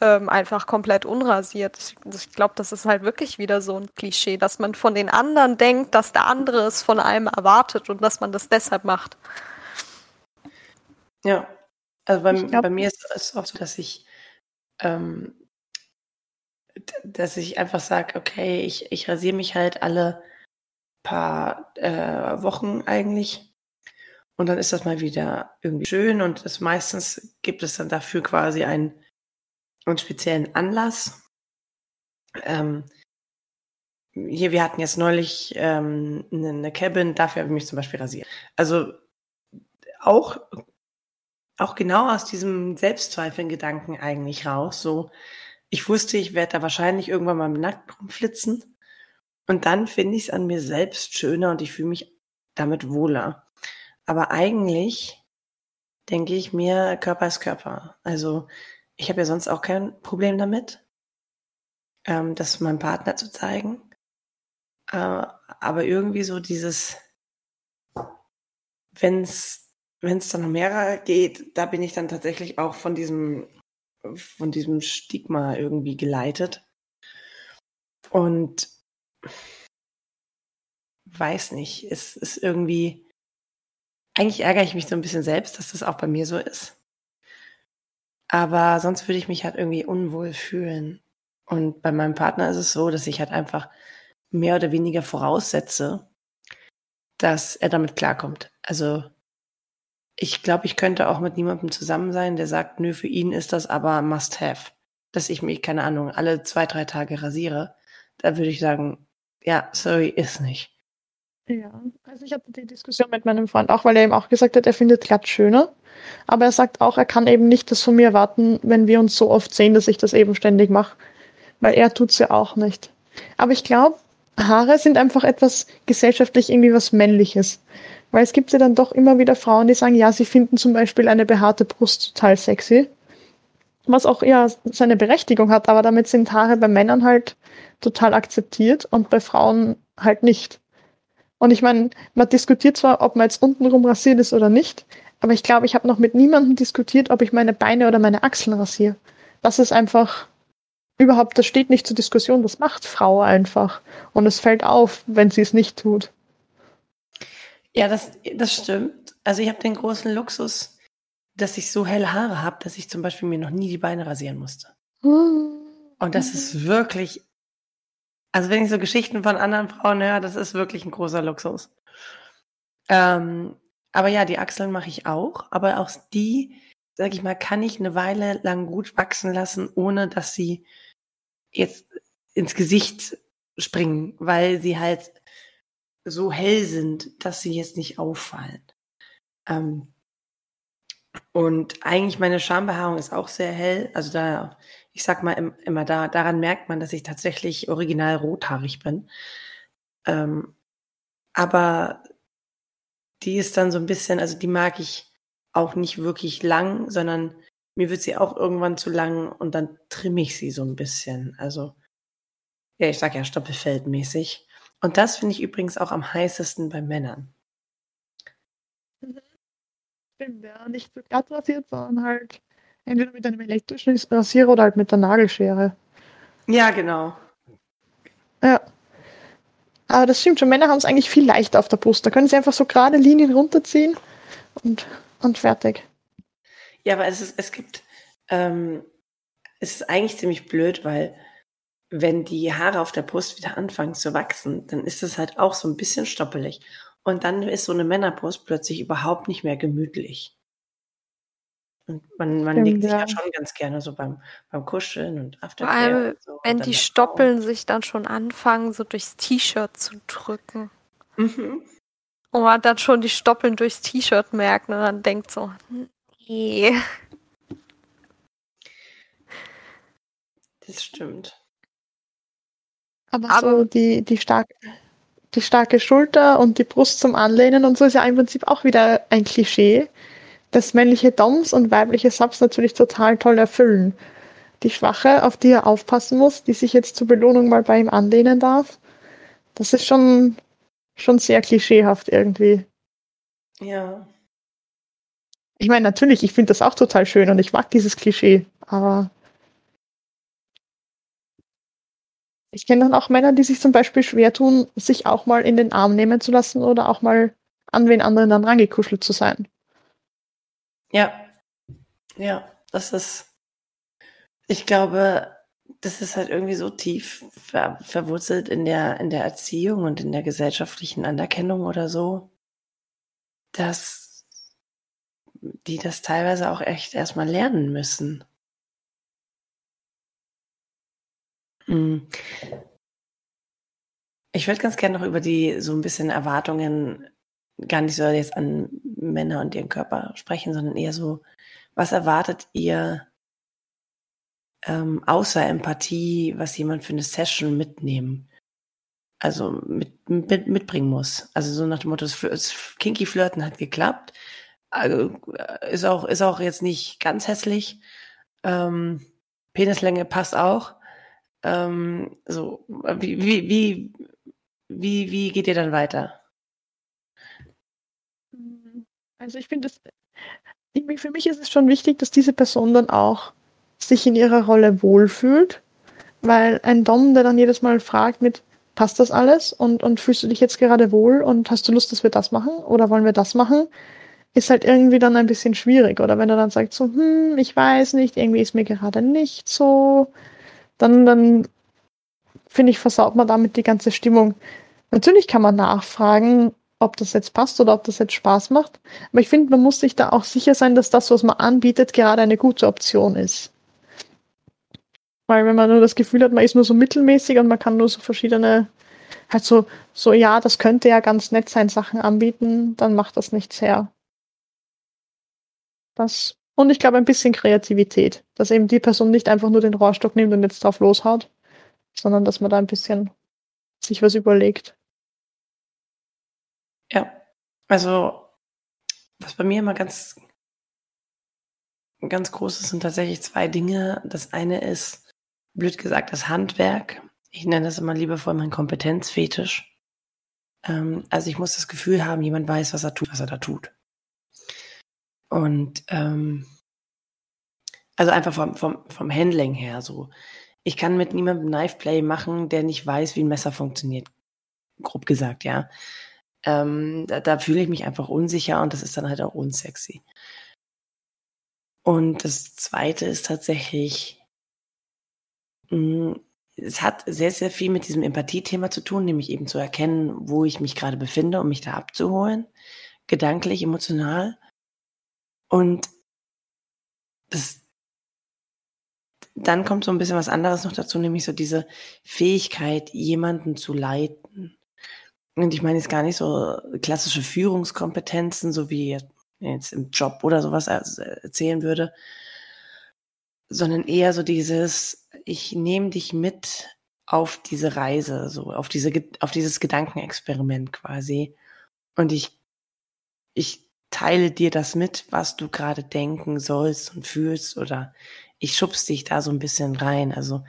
ähm, einfach komplett unrasiert. Ich, ich glaube, das ist halt wirklich wieder so ein Klischee, dass man von den anderen denkt, dass der andere es von einem erwartet und dass man das deshalb macht. Ja, also bei, glaub- bei mir ist es oft so, dass ich, ähm, dass ich einfach sage, okay, ich, ich rasiere mich halt alle paar äh, Wochen eigentlich. Und dann ist das mal wieder irgendwie schön und es meistens gibt es dann dafür quasi einen, einen speziellen Anlass. Ähm, hier, wir hatten jetzt neulich ähm, eine, eine Cabin, dafür habe ich mich zum Beispiel rasiert. Also auch auch genau aus diesem Selbstzweifeln-Gedanken eigentlich raus. So, ich wusste, ich werde da wahrscheinlich irgendwann mal nackt rumflitzen. Und dann finde ich es an mir selbst schöner und ich fühle mich damit wohler. Aber eigentlich denke ich mir, Körper ist Körper. Also ich habe ja sonst auch kein Problem damit, ähm, das meinem Partner zu zeigen. Äh, aber irgendwie so dieses, wenn es dann um mehrere geht, da bin ich dann tatsächlich auch von diesem, von diesem Stigma irgendwie geleitet. Und weiß nicht, es ist irgendwie, eigentlich ärgere ich mich so ein bisschen selbst, dass das auch bei mir so ist. Aber sonst würde ich mich halt irgendwie unwohl fühlen. Und bei meinem Partner ist es so, dass ich halt einfach mehr oder weniger voraussetze, dass er damit klarkommt. Also ich glaube, ich könnte auch mit niemandem zusammen sein, der sagt, nö, für ihn ist das aber must have. Dass ich mich, keine Ahnung, alle zwei, drei Tage rasiere. Da würde ich sagen, ja, sorry, ist nicht. Ja, also ich hatte die Diskussion mit meinem Freund auch, weil er eben auch gesagt hat, er findet glatt schöner. Aber er sagt auch, er kann eben nicht das von mir erwarten, wenn wir uns so oft sehen, dass ich das eben ständig mache. Weil er tut's ja auch nicht. Aber ich glaube, Haare sind einfach etwas gesellschaftlich irgendwie was Männliches. Weil es gibt ja dann doch immer wieder Frauen, die sagen, ja, sie finden zum Beispiel eine behaarte Brust total sexy. Was auch ja seine Berechtigung hat, aber damit sind Haare bei Männern halt total akzeptiert und bei Frauen halt nicht. Und ich meine, man diskutiert zwar, ob man jetzt untenrum rasiert ist oder nicht, aber ich glaube, ich habe noch mit niemandem diskutiert, ob ich meine Beine oder meine Achseln rasiere. Das ist einfach überhaupt, das steht nicht zur Diskussion, das macht Frau einfach. Und es fällt auf, wenn sie es nicht tut. Ja, das, das stimmt. Also ich habe den großen Luxus, dass ich so helle Haare habe, dass ich zum Beispiel mir noch nie die Beine rasieren musste. Und das ist wirklich, also wenn ich so Geschichten von anderen Frauen höre, das ist wirklich ein großer Luxus. Ähm, aber ja, die Achseln mache ich auch, aber auch die, sag ich mal, kann ich eine Weile lang gut wachsen lassen, ohne dass sie jetzt ins Gesicht springen, weil sie halt so hell sind, dass sie jetzt nicht auffallen. Ähm, und eigentlich meine Schambehaarung ist auch sehr hell. Also da, ich sag mal immer da, daran merkt man, dass ich tatsächlich original rothaarig bin. Ähm, aber die ist dann so ein bisschen, also die mag ich auch nicht wirklich lang, sondern mir wird sie auch irgendwann zu lang und dann trimme ich sie so ein bisschen. Also, ja, ich sag ja Stoppelfeldmäßig. Und das finde ich übrigens auch am heißesten bei Männern. Stimmt, ja. Nicht so glatt rasiert, sondern halt entweder mit einem elektrischen Rasierer oder halt mit der Nagelschere. Ja, genau. Ja. Aber das stimmt schon, Männer haben es eigentlich viel leichter auf der Brust. Da können sie einfach so gerade Linien runterziehen und, und fertig. Ja, aber es, ist, es gibt, ähm, es ist eigentlich ziemlich blöd, weil wenn die Haare auf der Brust wieder anfangen zu wachsen, dann ist es halt auch so ein bisschen stoppelig. Und dann ist so eine Männerbrust plötzlich überhaupt nicht mehr gemütlich. Und man, man Stimmt, legt sich ja. ja schon ganz gerne so beim, beim Kuscheln und Aftercare. Vor allem, so. wenn die Stoppeln Frau. sich dann schon anfangen, so durchs T-Shirt zu drücken. Mhm. Und man dann schon die Stoppeln durchs T-Shirt merkt und dann denkt so, nee. Das stimmt. Aber, Aber so die, die, stark, die starke Schulter und die Brust zum Anlehnen und so ist ja im Prinzip auch wieder ein Klischee, das männliche Doms und weibliche Subs natürlich total toll erfüllen. Die Schwache, auf die er aufpassen muss, die sich jetzt zur Belohnung mal bei ihm anlehnen darf, das ist schon, schon sehr klischeehaft irgendwie. Ja. Ich meine, natürlich, ich finde das auch total schön und ich mag dieses Klischee, aber Ich kenne dann auch Männer, die sich zum Beispiel schwer tun, sich auch mal in den Arm nehmen zu lassen oder auch mal an wen anderen dann rangekuschelt zu sein. Ja, ja, das ist, ich glaube, das ist halt irgendwie so tief ver verwurzelt in der, in der Erziehung und in der gesellschaftlichen Anerkennung oder so, dass die das teilweise auch echt erstmal lernen müssen. Mhm. Ich würde ganz gerne noch über die so ein bisschen Erwartungen, gar nicht so jetzt an Männer und ihren Körper sprechen, sondern eher so, was erwartet ihr ähm, außer Empathie, was jemand für eine Session mitnehmen, also mit, mit, mitbringen muss? Also so nach dem Motto, das, das Kinky Flirten hat geklappt, also äh, ist auch, ist auch jetzt nicht ganz hässlich, ähm, Penislänge passt auch, ähm, so, wie, wie, wie, wie, wie geht ihr dann weiter? Also ich finde, für mich ist es schon wichtig, dass diese Person dann auch sich in ihrer Rolle wohlfühlt, weil ein Dom, der dann jedes Mal fragt mit, passt das alles und, und fühlst du dich jetzt gerade wohl und hast du Lust, dass wir das machen oder wollen wir das machen, ist halt irgendwie dann ein bisschen schwierig. Oder wenn er dann sagt so, hm, ich weiß nicht, irgendwie ist mir gerade nicht so, dann, dann finde ich, versaut man damit die ganze Stimmung. Natürlich kann man nachfragen, ob das jetzt passt oder ob das jetzt Spaß macht. Aber ich finde, man muss sich da auch sicher sein, dass das, was man anbietet, gerade eine gute Option ist. Weil wenn man nur das Gefühl hat, man ist nur so mittelmäßig und man kann nur so verschiedene, halt so, so, ja, das könnte ja ganz nett sein, Sachen anbieten, dann macht das nichts her. Das und ich glaube ein bisschen Kreativität, dass eben die Person nicht einfach nur den Rohrstock nimmt und jetzt drauf loshaut, sondern dass man da ein bisschen sich was überlegt. Also, was bei mir immer ganz, ganz groß ist, sind tatsächlich zwei Dinge. Das eine ist, blöd gesagt, das Handwerk. Ich nenne das immer liebevoll mein Kompetenzfetisch. Ähm, also ich muss das Gefühl haben, jemand weiß, was er tut, was er da tut. Und ähm, also einfach vom, vom, vom Handling her so. Ich kann mit niemandem Knife Play machen, der nicht weiß, wie ein Messer funktioniert. Grob gesagt, ja. Ähm, da, da fühle ich mich einfach unsicher und das ist dann halt auch unsexy. Und das zweite ist tatsächlich, mh, mm, es hat sehr, sehr viel mit diesem Empathie-Thema zu tun, nämlich eben zu erkennen, wo ich mich gerade befinde, um mich da abzuholen. Gedanklich, emotional. Und das, dann kommt so ein bisschen was anderes noch dazu, nämlich so diese Fähigkeit, jemanden zu leiten. Und ich meine jetzt gar nicht so klassische Führungskompetenzen, so wie jetzt im Job oder sowas erzählen würde, sondern eher so dieses, ich nehme dich mit auf diese Reise, so auf diese, auf dieses Gedankenexperiment quasi. Und ich, ich teile dir das mit, was du gerade denken sollst und fühlst oder ich schubst dich da so ein bisschen rein. Also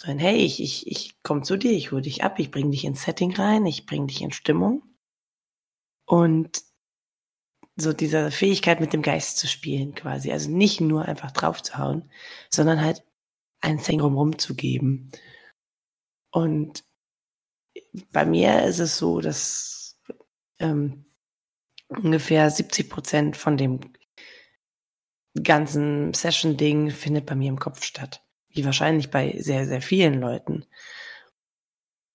so ein, hey, ich, ich, ich komme zu dir, ich hole dich ab, ich bringe dich ins Setting rein, ich bringe dich in Stimmung. Und so diese Fähigkeit mit dem Geist zu spielen quasi. Also nicht nur einfach draufzuhauen, sondern halt ein Setting rumrum zu geben. Und bei mir ist es so, dass ähm, ungefähr 70 Prozent von dem ganzen Session-Ding findet bei mir im Kopf statt wie wahrscheinlich bei sehr, sehr vielen Leuten.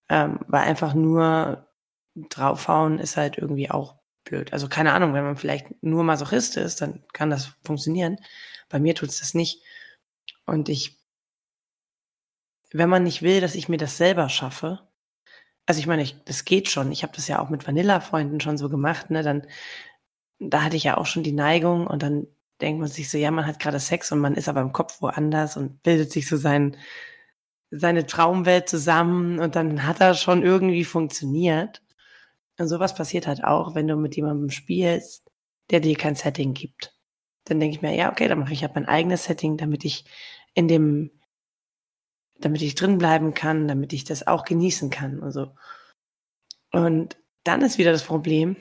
Ähm, weil einfach nur draufhauen ist halt irgendwie auch blöd. Also keine Ahnung, wenn man vielleicht nur Masochist ist, dann kann das funktionieren. Bei mir tut es das nicht. Und ich, wenn man nicht will, dass ich mir das selber schaffe, also ich meine, ich, das geht schon. Ich habe das ja auch mit Vanilla-Freunden schon so gemacht, ne? Dann, da hatte ich ja auch schon die Neigung und dann denkt man sich so, ja, man hat gerade Sex und man ist aber im Kopf woanders und bildet sich so sein, seine Traumwelt zusammen und dann hat er schon irgendwie funktioniert. Und sowas passiert halt auch, wenn du mit jemandem spielst, der dir kein Setting gibt. Dann denke ich mir, ja, okay, dann mache ich halt mein eigenes Setting, damit ich in dem, damit ich drin bleiben kann, damit ich das auch genießen kann und so. Und dann ist wieder das Problem,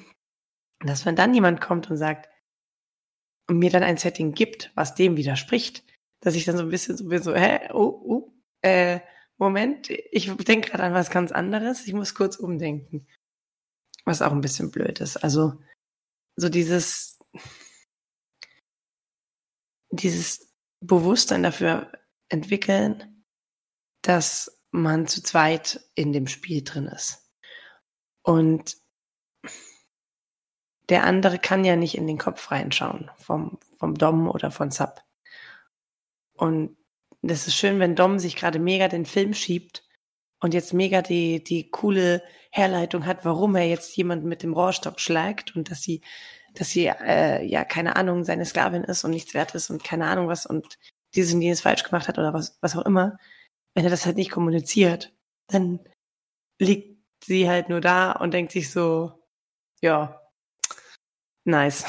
dass wenn dann jemand kommt und sagt, und mir dann ein Setting gibt, was dem widerspricht, dass ich dann so ein bisschen so bin, so, hä, oh, oh, äh, Moment, ich denke gerade an was ganz anderes, ich muss kurz umdenken. Was auch ein bisschen blöd ist. Also, so dieses, dieses Bewusstsein dafür entwickeln, dass man zu zweit in dem Spiel drin ist. Und der andere kann ja nicht in den Kopf reinschauen vom, vom Dom oder von Sub. Und das ist schön, wenn Dom sich gerade mega den Film schiebt und jetzt mega die, die coole Herleitung hat, warum er jetzt jemanden mit dem Rohrstock schlägt und dass sie, dass sie, äh, ja, keine Ahnung, seine Sklavin ist und nichts wert ist und keine Ahnung was und dieses und jenes falsch gemacht hat oder was, was auch immer. Wenn er das halt nicht kommuniziert, dann liegt sie halt nur da und denkt sich so, ja, Nice.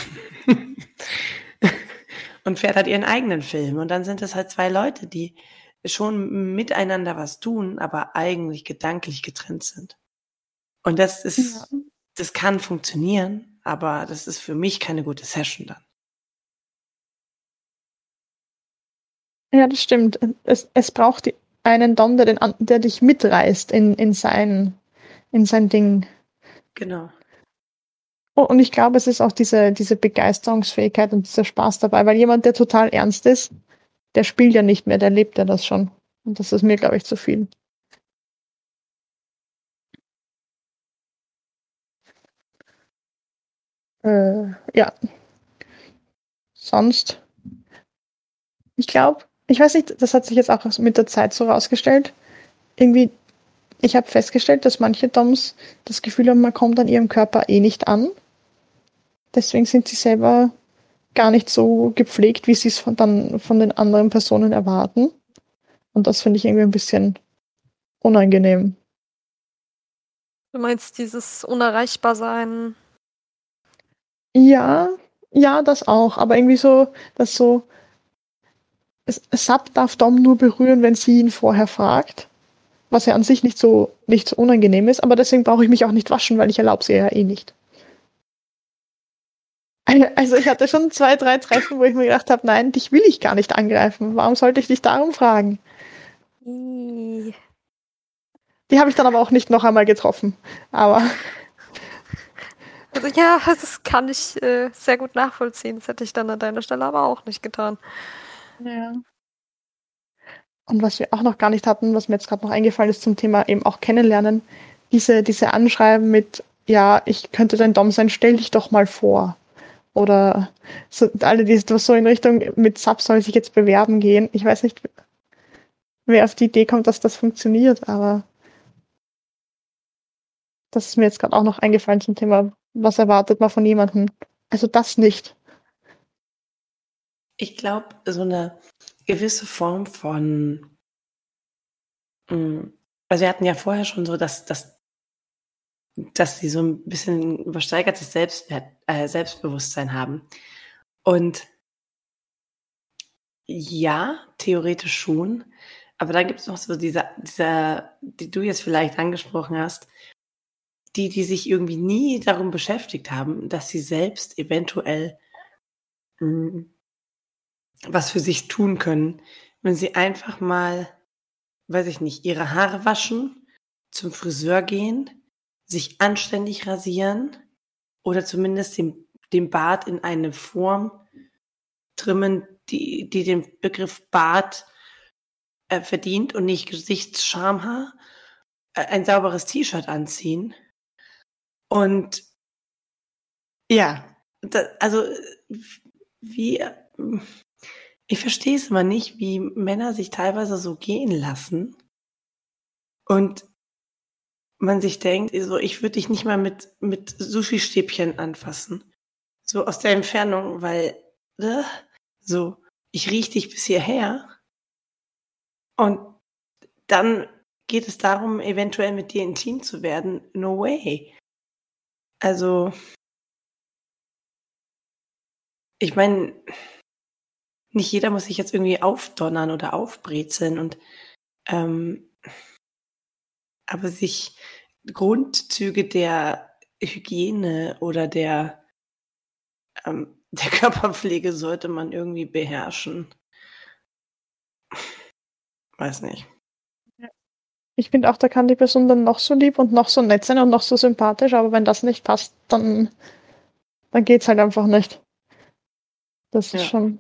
und fährt halt ihren eigenen Film. Und dann sind es halt zwei Leute, die schon miteinander was tun, aber eigentlich gedanklich getrennt sind. Und das ist, ja. das kann funktionieren, aber das ist für mich keine gute Session dann. Ja, das stimmt. Es, es braucht einen Don, der, den, der dich mitreißt in, in, sein, in sein Ding. Genau. Oh, und ich glaube, es ist auch diese, diese Begeisterungsfähigkeit und dieser Spaß dabei, weil jemand, der total ernst ist, der spielt ja nicht mehr, der lebt ja das schon. Und das ist mir, glaube ich, zu viel. Äh, ja. Sonst. Ich glaube, ich weiß nicht, das hat sich jetzt auch mit der Zeit so rausgestellt. Irgendwie, ich habe festgestellt, dass manche Doms das Gefühl haben, man kommt an ihrem Körper eh nicht an Deswegen sind sie selber gar nicht so gepflegt, wie sie es von, dann von den anderen Personen erwarten. Und das finde ich irgendwie ein bisschen unangenehm. Du meinst dieses Unerreichbarsein Ja, ja, das auch. Aber irgendwie so, dass so, Sub darf Dom nur berühren, wenn sie ihn vorher fragt. Was ja an sich nicht so, nicht so unangenehm ist, aber deswegen brauche ich mich auch nicht waschen, weil ich erlaube sie ja eh nicht. Also ich hatte schon zwei, drei Treffen, wo ich mir gedacht habe, nein, dich will ich gar nicht angreifen. Warum sollte ich dich darum fragen? Die habe ich dann aber auch nicht noch einmal getroffen. Aber. Also ja, das kann ich äh, sehr gut nachvollziehen. Das hätte ich dann an deiner Stelle aber auch nicht getan. Ja. Und was wir auch noch gar nicht hatten, was mir jetzt gerade noch eingefallen ist zum Thema eben auch kennenlernen, diese, diese Anschreiben mit, ja, ich könnte dein Dom sein, stell dich doch mal vor. Oder so, alle, die so in Richtung mit Sub soll sich jetzt bewerben gehen. Ich weiß nicht, wer auf die Idee kommt, dass das funktioniert, aber das ist mir jetzt gerade auch noch eingefallen zum Thema, was erwartet man von jemandem. Also das nicht. Ich glaube, so eine gewisse Form von, mm, also wir hatten ja vorher schon so, dass, dass, dass sie so ein bisschen übersteigertes Selbstwert, äh, Selbstbewusstsein haben. Und ja, theoretisch schon. Aber dann gibt es noch so diese, diese, die du jetzt vielleicht angesprochen hast, die, die sich irgendwie nie darum beschäftigt haben, dass sie selbst eventuell mh, mm, was für sich tun können, wenn sie einfach mal, weiß ich nicht, ihre Haare waschen, zum Friseur gehen, sich anständig rasieren oder zumindest den, den Bart in eine Form trimmen, die, die den Begriff Bart äh, verdient und nicht Gesichtsschamhaar, äh, ein sauberes T-Shirt anziehen. Und ja, da, also wie, ich verstehe es immer nicht, wie Männer sich teilweise so gehen lassen. Und man sich denkt, so, ich würde dich nicht mal mit, mit Sushi-Stäbchen anfassen. So aus der Entfernung, weil, äh, so, ich riech dich bis hierher. Und dann geht es darum, eventuell mit dir intim zu werden. No way. Also, ich meine, nicht jeder muss sich jetzt irgendwie aufdonnern oder aufbrezeln und ähm, aber sich Grundzüge der Hygiene oder der ähm, der Körperpflege sollte man irgendwie beherrschen. Weiß nicht. Ich finde auch, da kann die Person dann noch so lieb und noch so nett sein und noch so sympathisch, aber wenn das nicht passt, dann, dann geht's halt einfach nicht. Das ja. ist schon.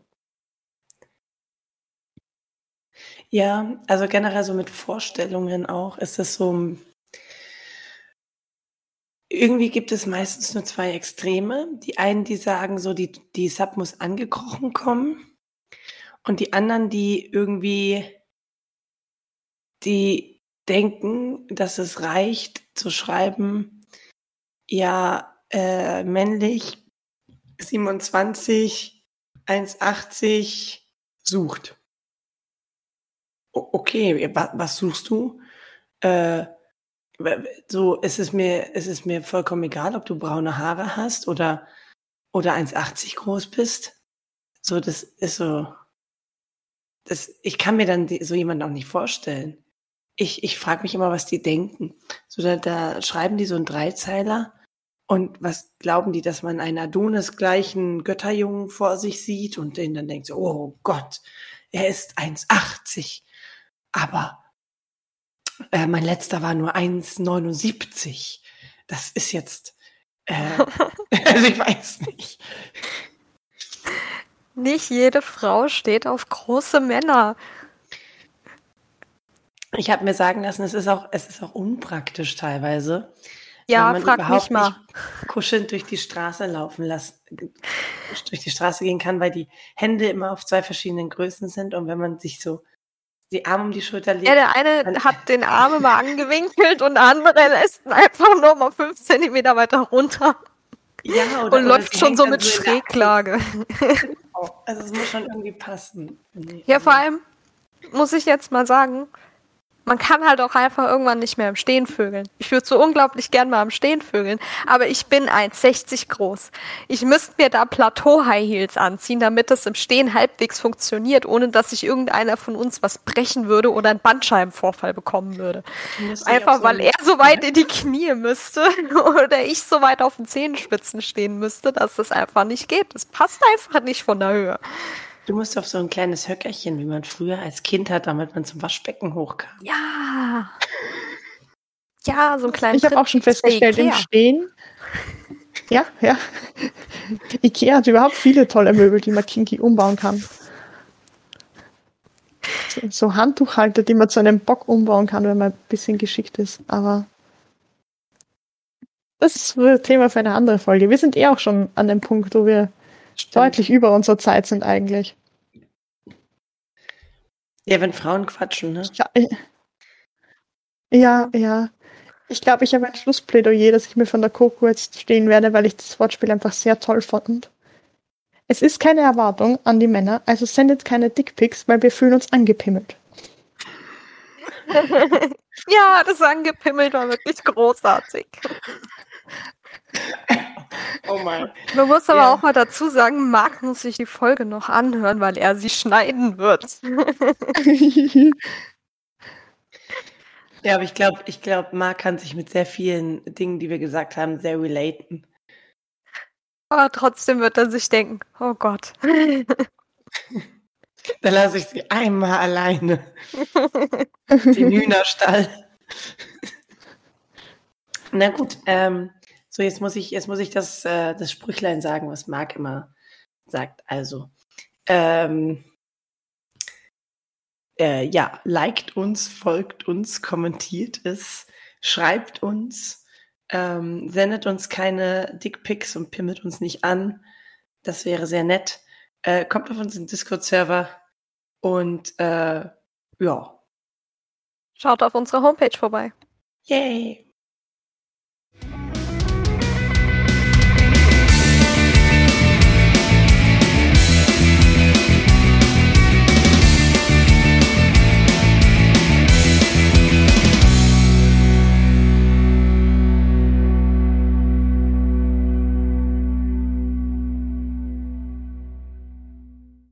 Ja, also generell so mit Vorstellungen auch ist es so. Irgendwie gibt es meistens nur zwei Extreme. Die einen, die sagen so, die, die Sub muss angekrochen kommen. Und die anderen, die irgendwie die denken, dass es reicht zu schreiben, ja, äh, männlich, 27, 1,80, sucht. Okay, wa was suchst du? Äh, so ist es mir, ist es mir vollkommen egal, ob du braune Haare hast oder, oder 1,80 groß bist. So, das ist so, das, ich kann mir dann so jemanden auch nicht vorstellen ich, ich frage mich immer, was die denken. So, da, da schreiben die so einen Dreizeiler und was glauben die, dass man einen Adonis gleichen Götterjungen vor sich sieht und den dann denkt so, oh Gott, er ist 1,80. Aber äh, mein letzter war nur 1,79. Das ist jetzt, äh, also ich weiß nicht. Nicht jede Frau steht auf große Männer. Ich habe mir sagen lassen, es ist auch, es ist auch unpraktisch teilweise. Ja, frag mich mal. kuschelnd durch die Straße laufen lassen, durch die Straße gehen kann, weil die Hände immer auf zwei verschiedenen Größen sind und wenn man sich so die Arme um die Schulter legt. Ja, der eine hat den Arm immer angewinkelt und der andere lässt einfach nur mal fünf Zentimeter weiter runter. Ja, oder, und läuft schon so mit so Schräglage. Also es muss schon irgendwie passen. Ja, vor allem muss ich jetzt mal sagen, Man kann halt auch einfach irgendwann nicht mehr im Stehen vögeln. Ich würde so unglaublich gern mal im Stehen vögeln, aber ich bin 1,60 groß. Ich müsste mir da Plateau-High Heels anziehen, damit das im Stehen halbwegs funktioniert, ohne dass sich irgendeiner von uns was brechen würde oder einen Bandscheibenvorfall bekommen würde. Einfach so weil er so weit in die Knie müsste oder ich so weit auf den Zehenspitzen stehen müsste, dass das einfach nicht geht. Das passt einfach nicht von der Höhe. Du musst auf so ein kleines Höckerchen, wie man früher als Kind hat, damit man zum Waschbecken hochkam. Ja. Ja, so ein kleines. Ich habe auch schon festgestellt, im Stehen. Ja, ja. Ikea hat überhaupt viele tolle Möbel, die man kinky umbauen kann. So, Handtuchhalter, die man zu einem Bock umbauen kann, wenn man ein bisschen geschickt ist. Aber das ist ein Thema für eine andere Folge. Wir sind eh auch schon an dem Punkt, wo wir Stimmt. deutlich über unserer Zeit sind eigentlich. Ja, wenn Frauen quatschen, ne? Ja, ja. Ich glaube, ich habe ein Schlussplädoyer, das ich mir von der Coco jetzt stehen werde, weil ich das Wortspiel einfach sehr toll fand. Es ist keine Erwartung an die Männer, also sendet keine Dickpics, weil wir fühlen uns angepimmelt. ja, das Angepimmelt war wirklich großartig. Oh mein. Man muss aber ja. auch mal dazu sagen, Marc muss sich die Folge noch anhören, weil er sie schneiden wird. ja, aber ich glaube, ich glaube, Marc kann sich mit sehr vielen Dingen, die wir gesagt haben, sehr relaten. Aber trotzdem wird er sich denken, oh Gott. Dann lasse ich sie einmal alleine. Den Hühnerstall. Na gut, ähm, so, jetzt muss ich, jetzt muss ich das, äh, das Sprüchlein sagen, was Marc immer sagt. Also, ähm, äh, ja, liked uns, folgt uns, kommentiert es, schreibt uns, ähm, sendet uns keine Dickpics und pimmelt uns nicht an. Das wäre sehr nett. Äh, kommt auf unseren Discord-Server und äh, ja. Schaut auf unserer Homepage vorbei. Yay!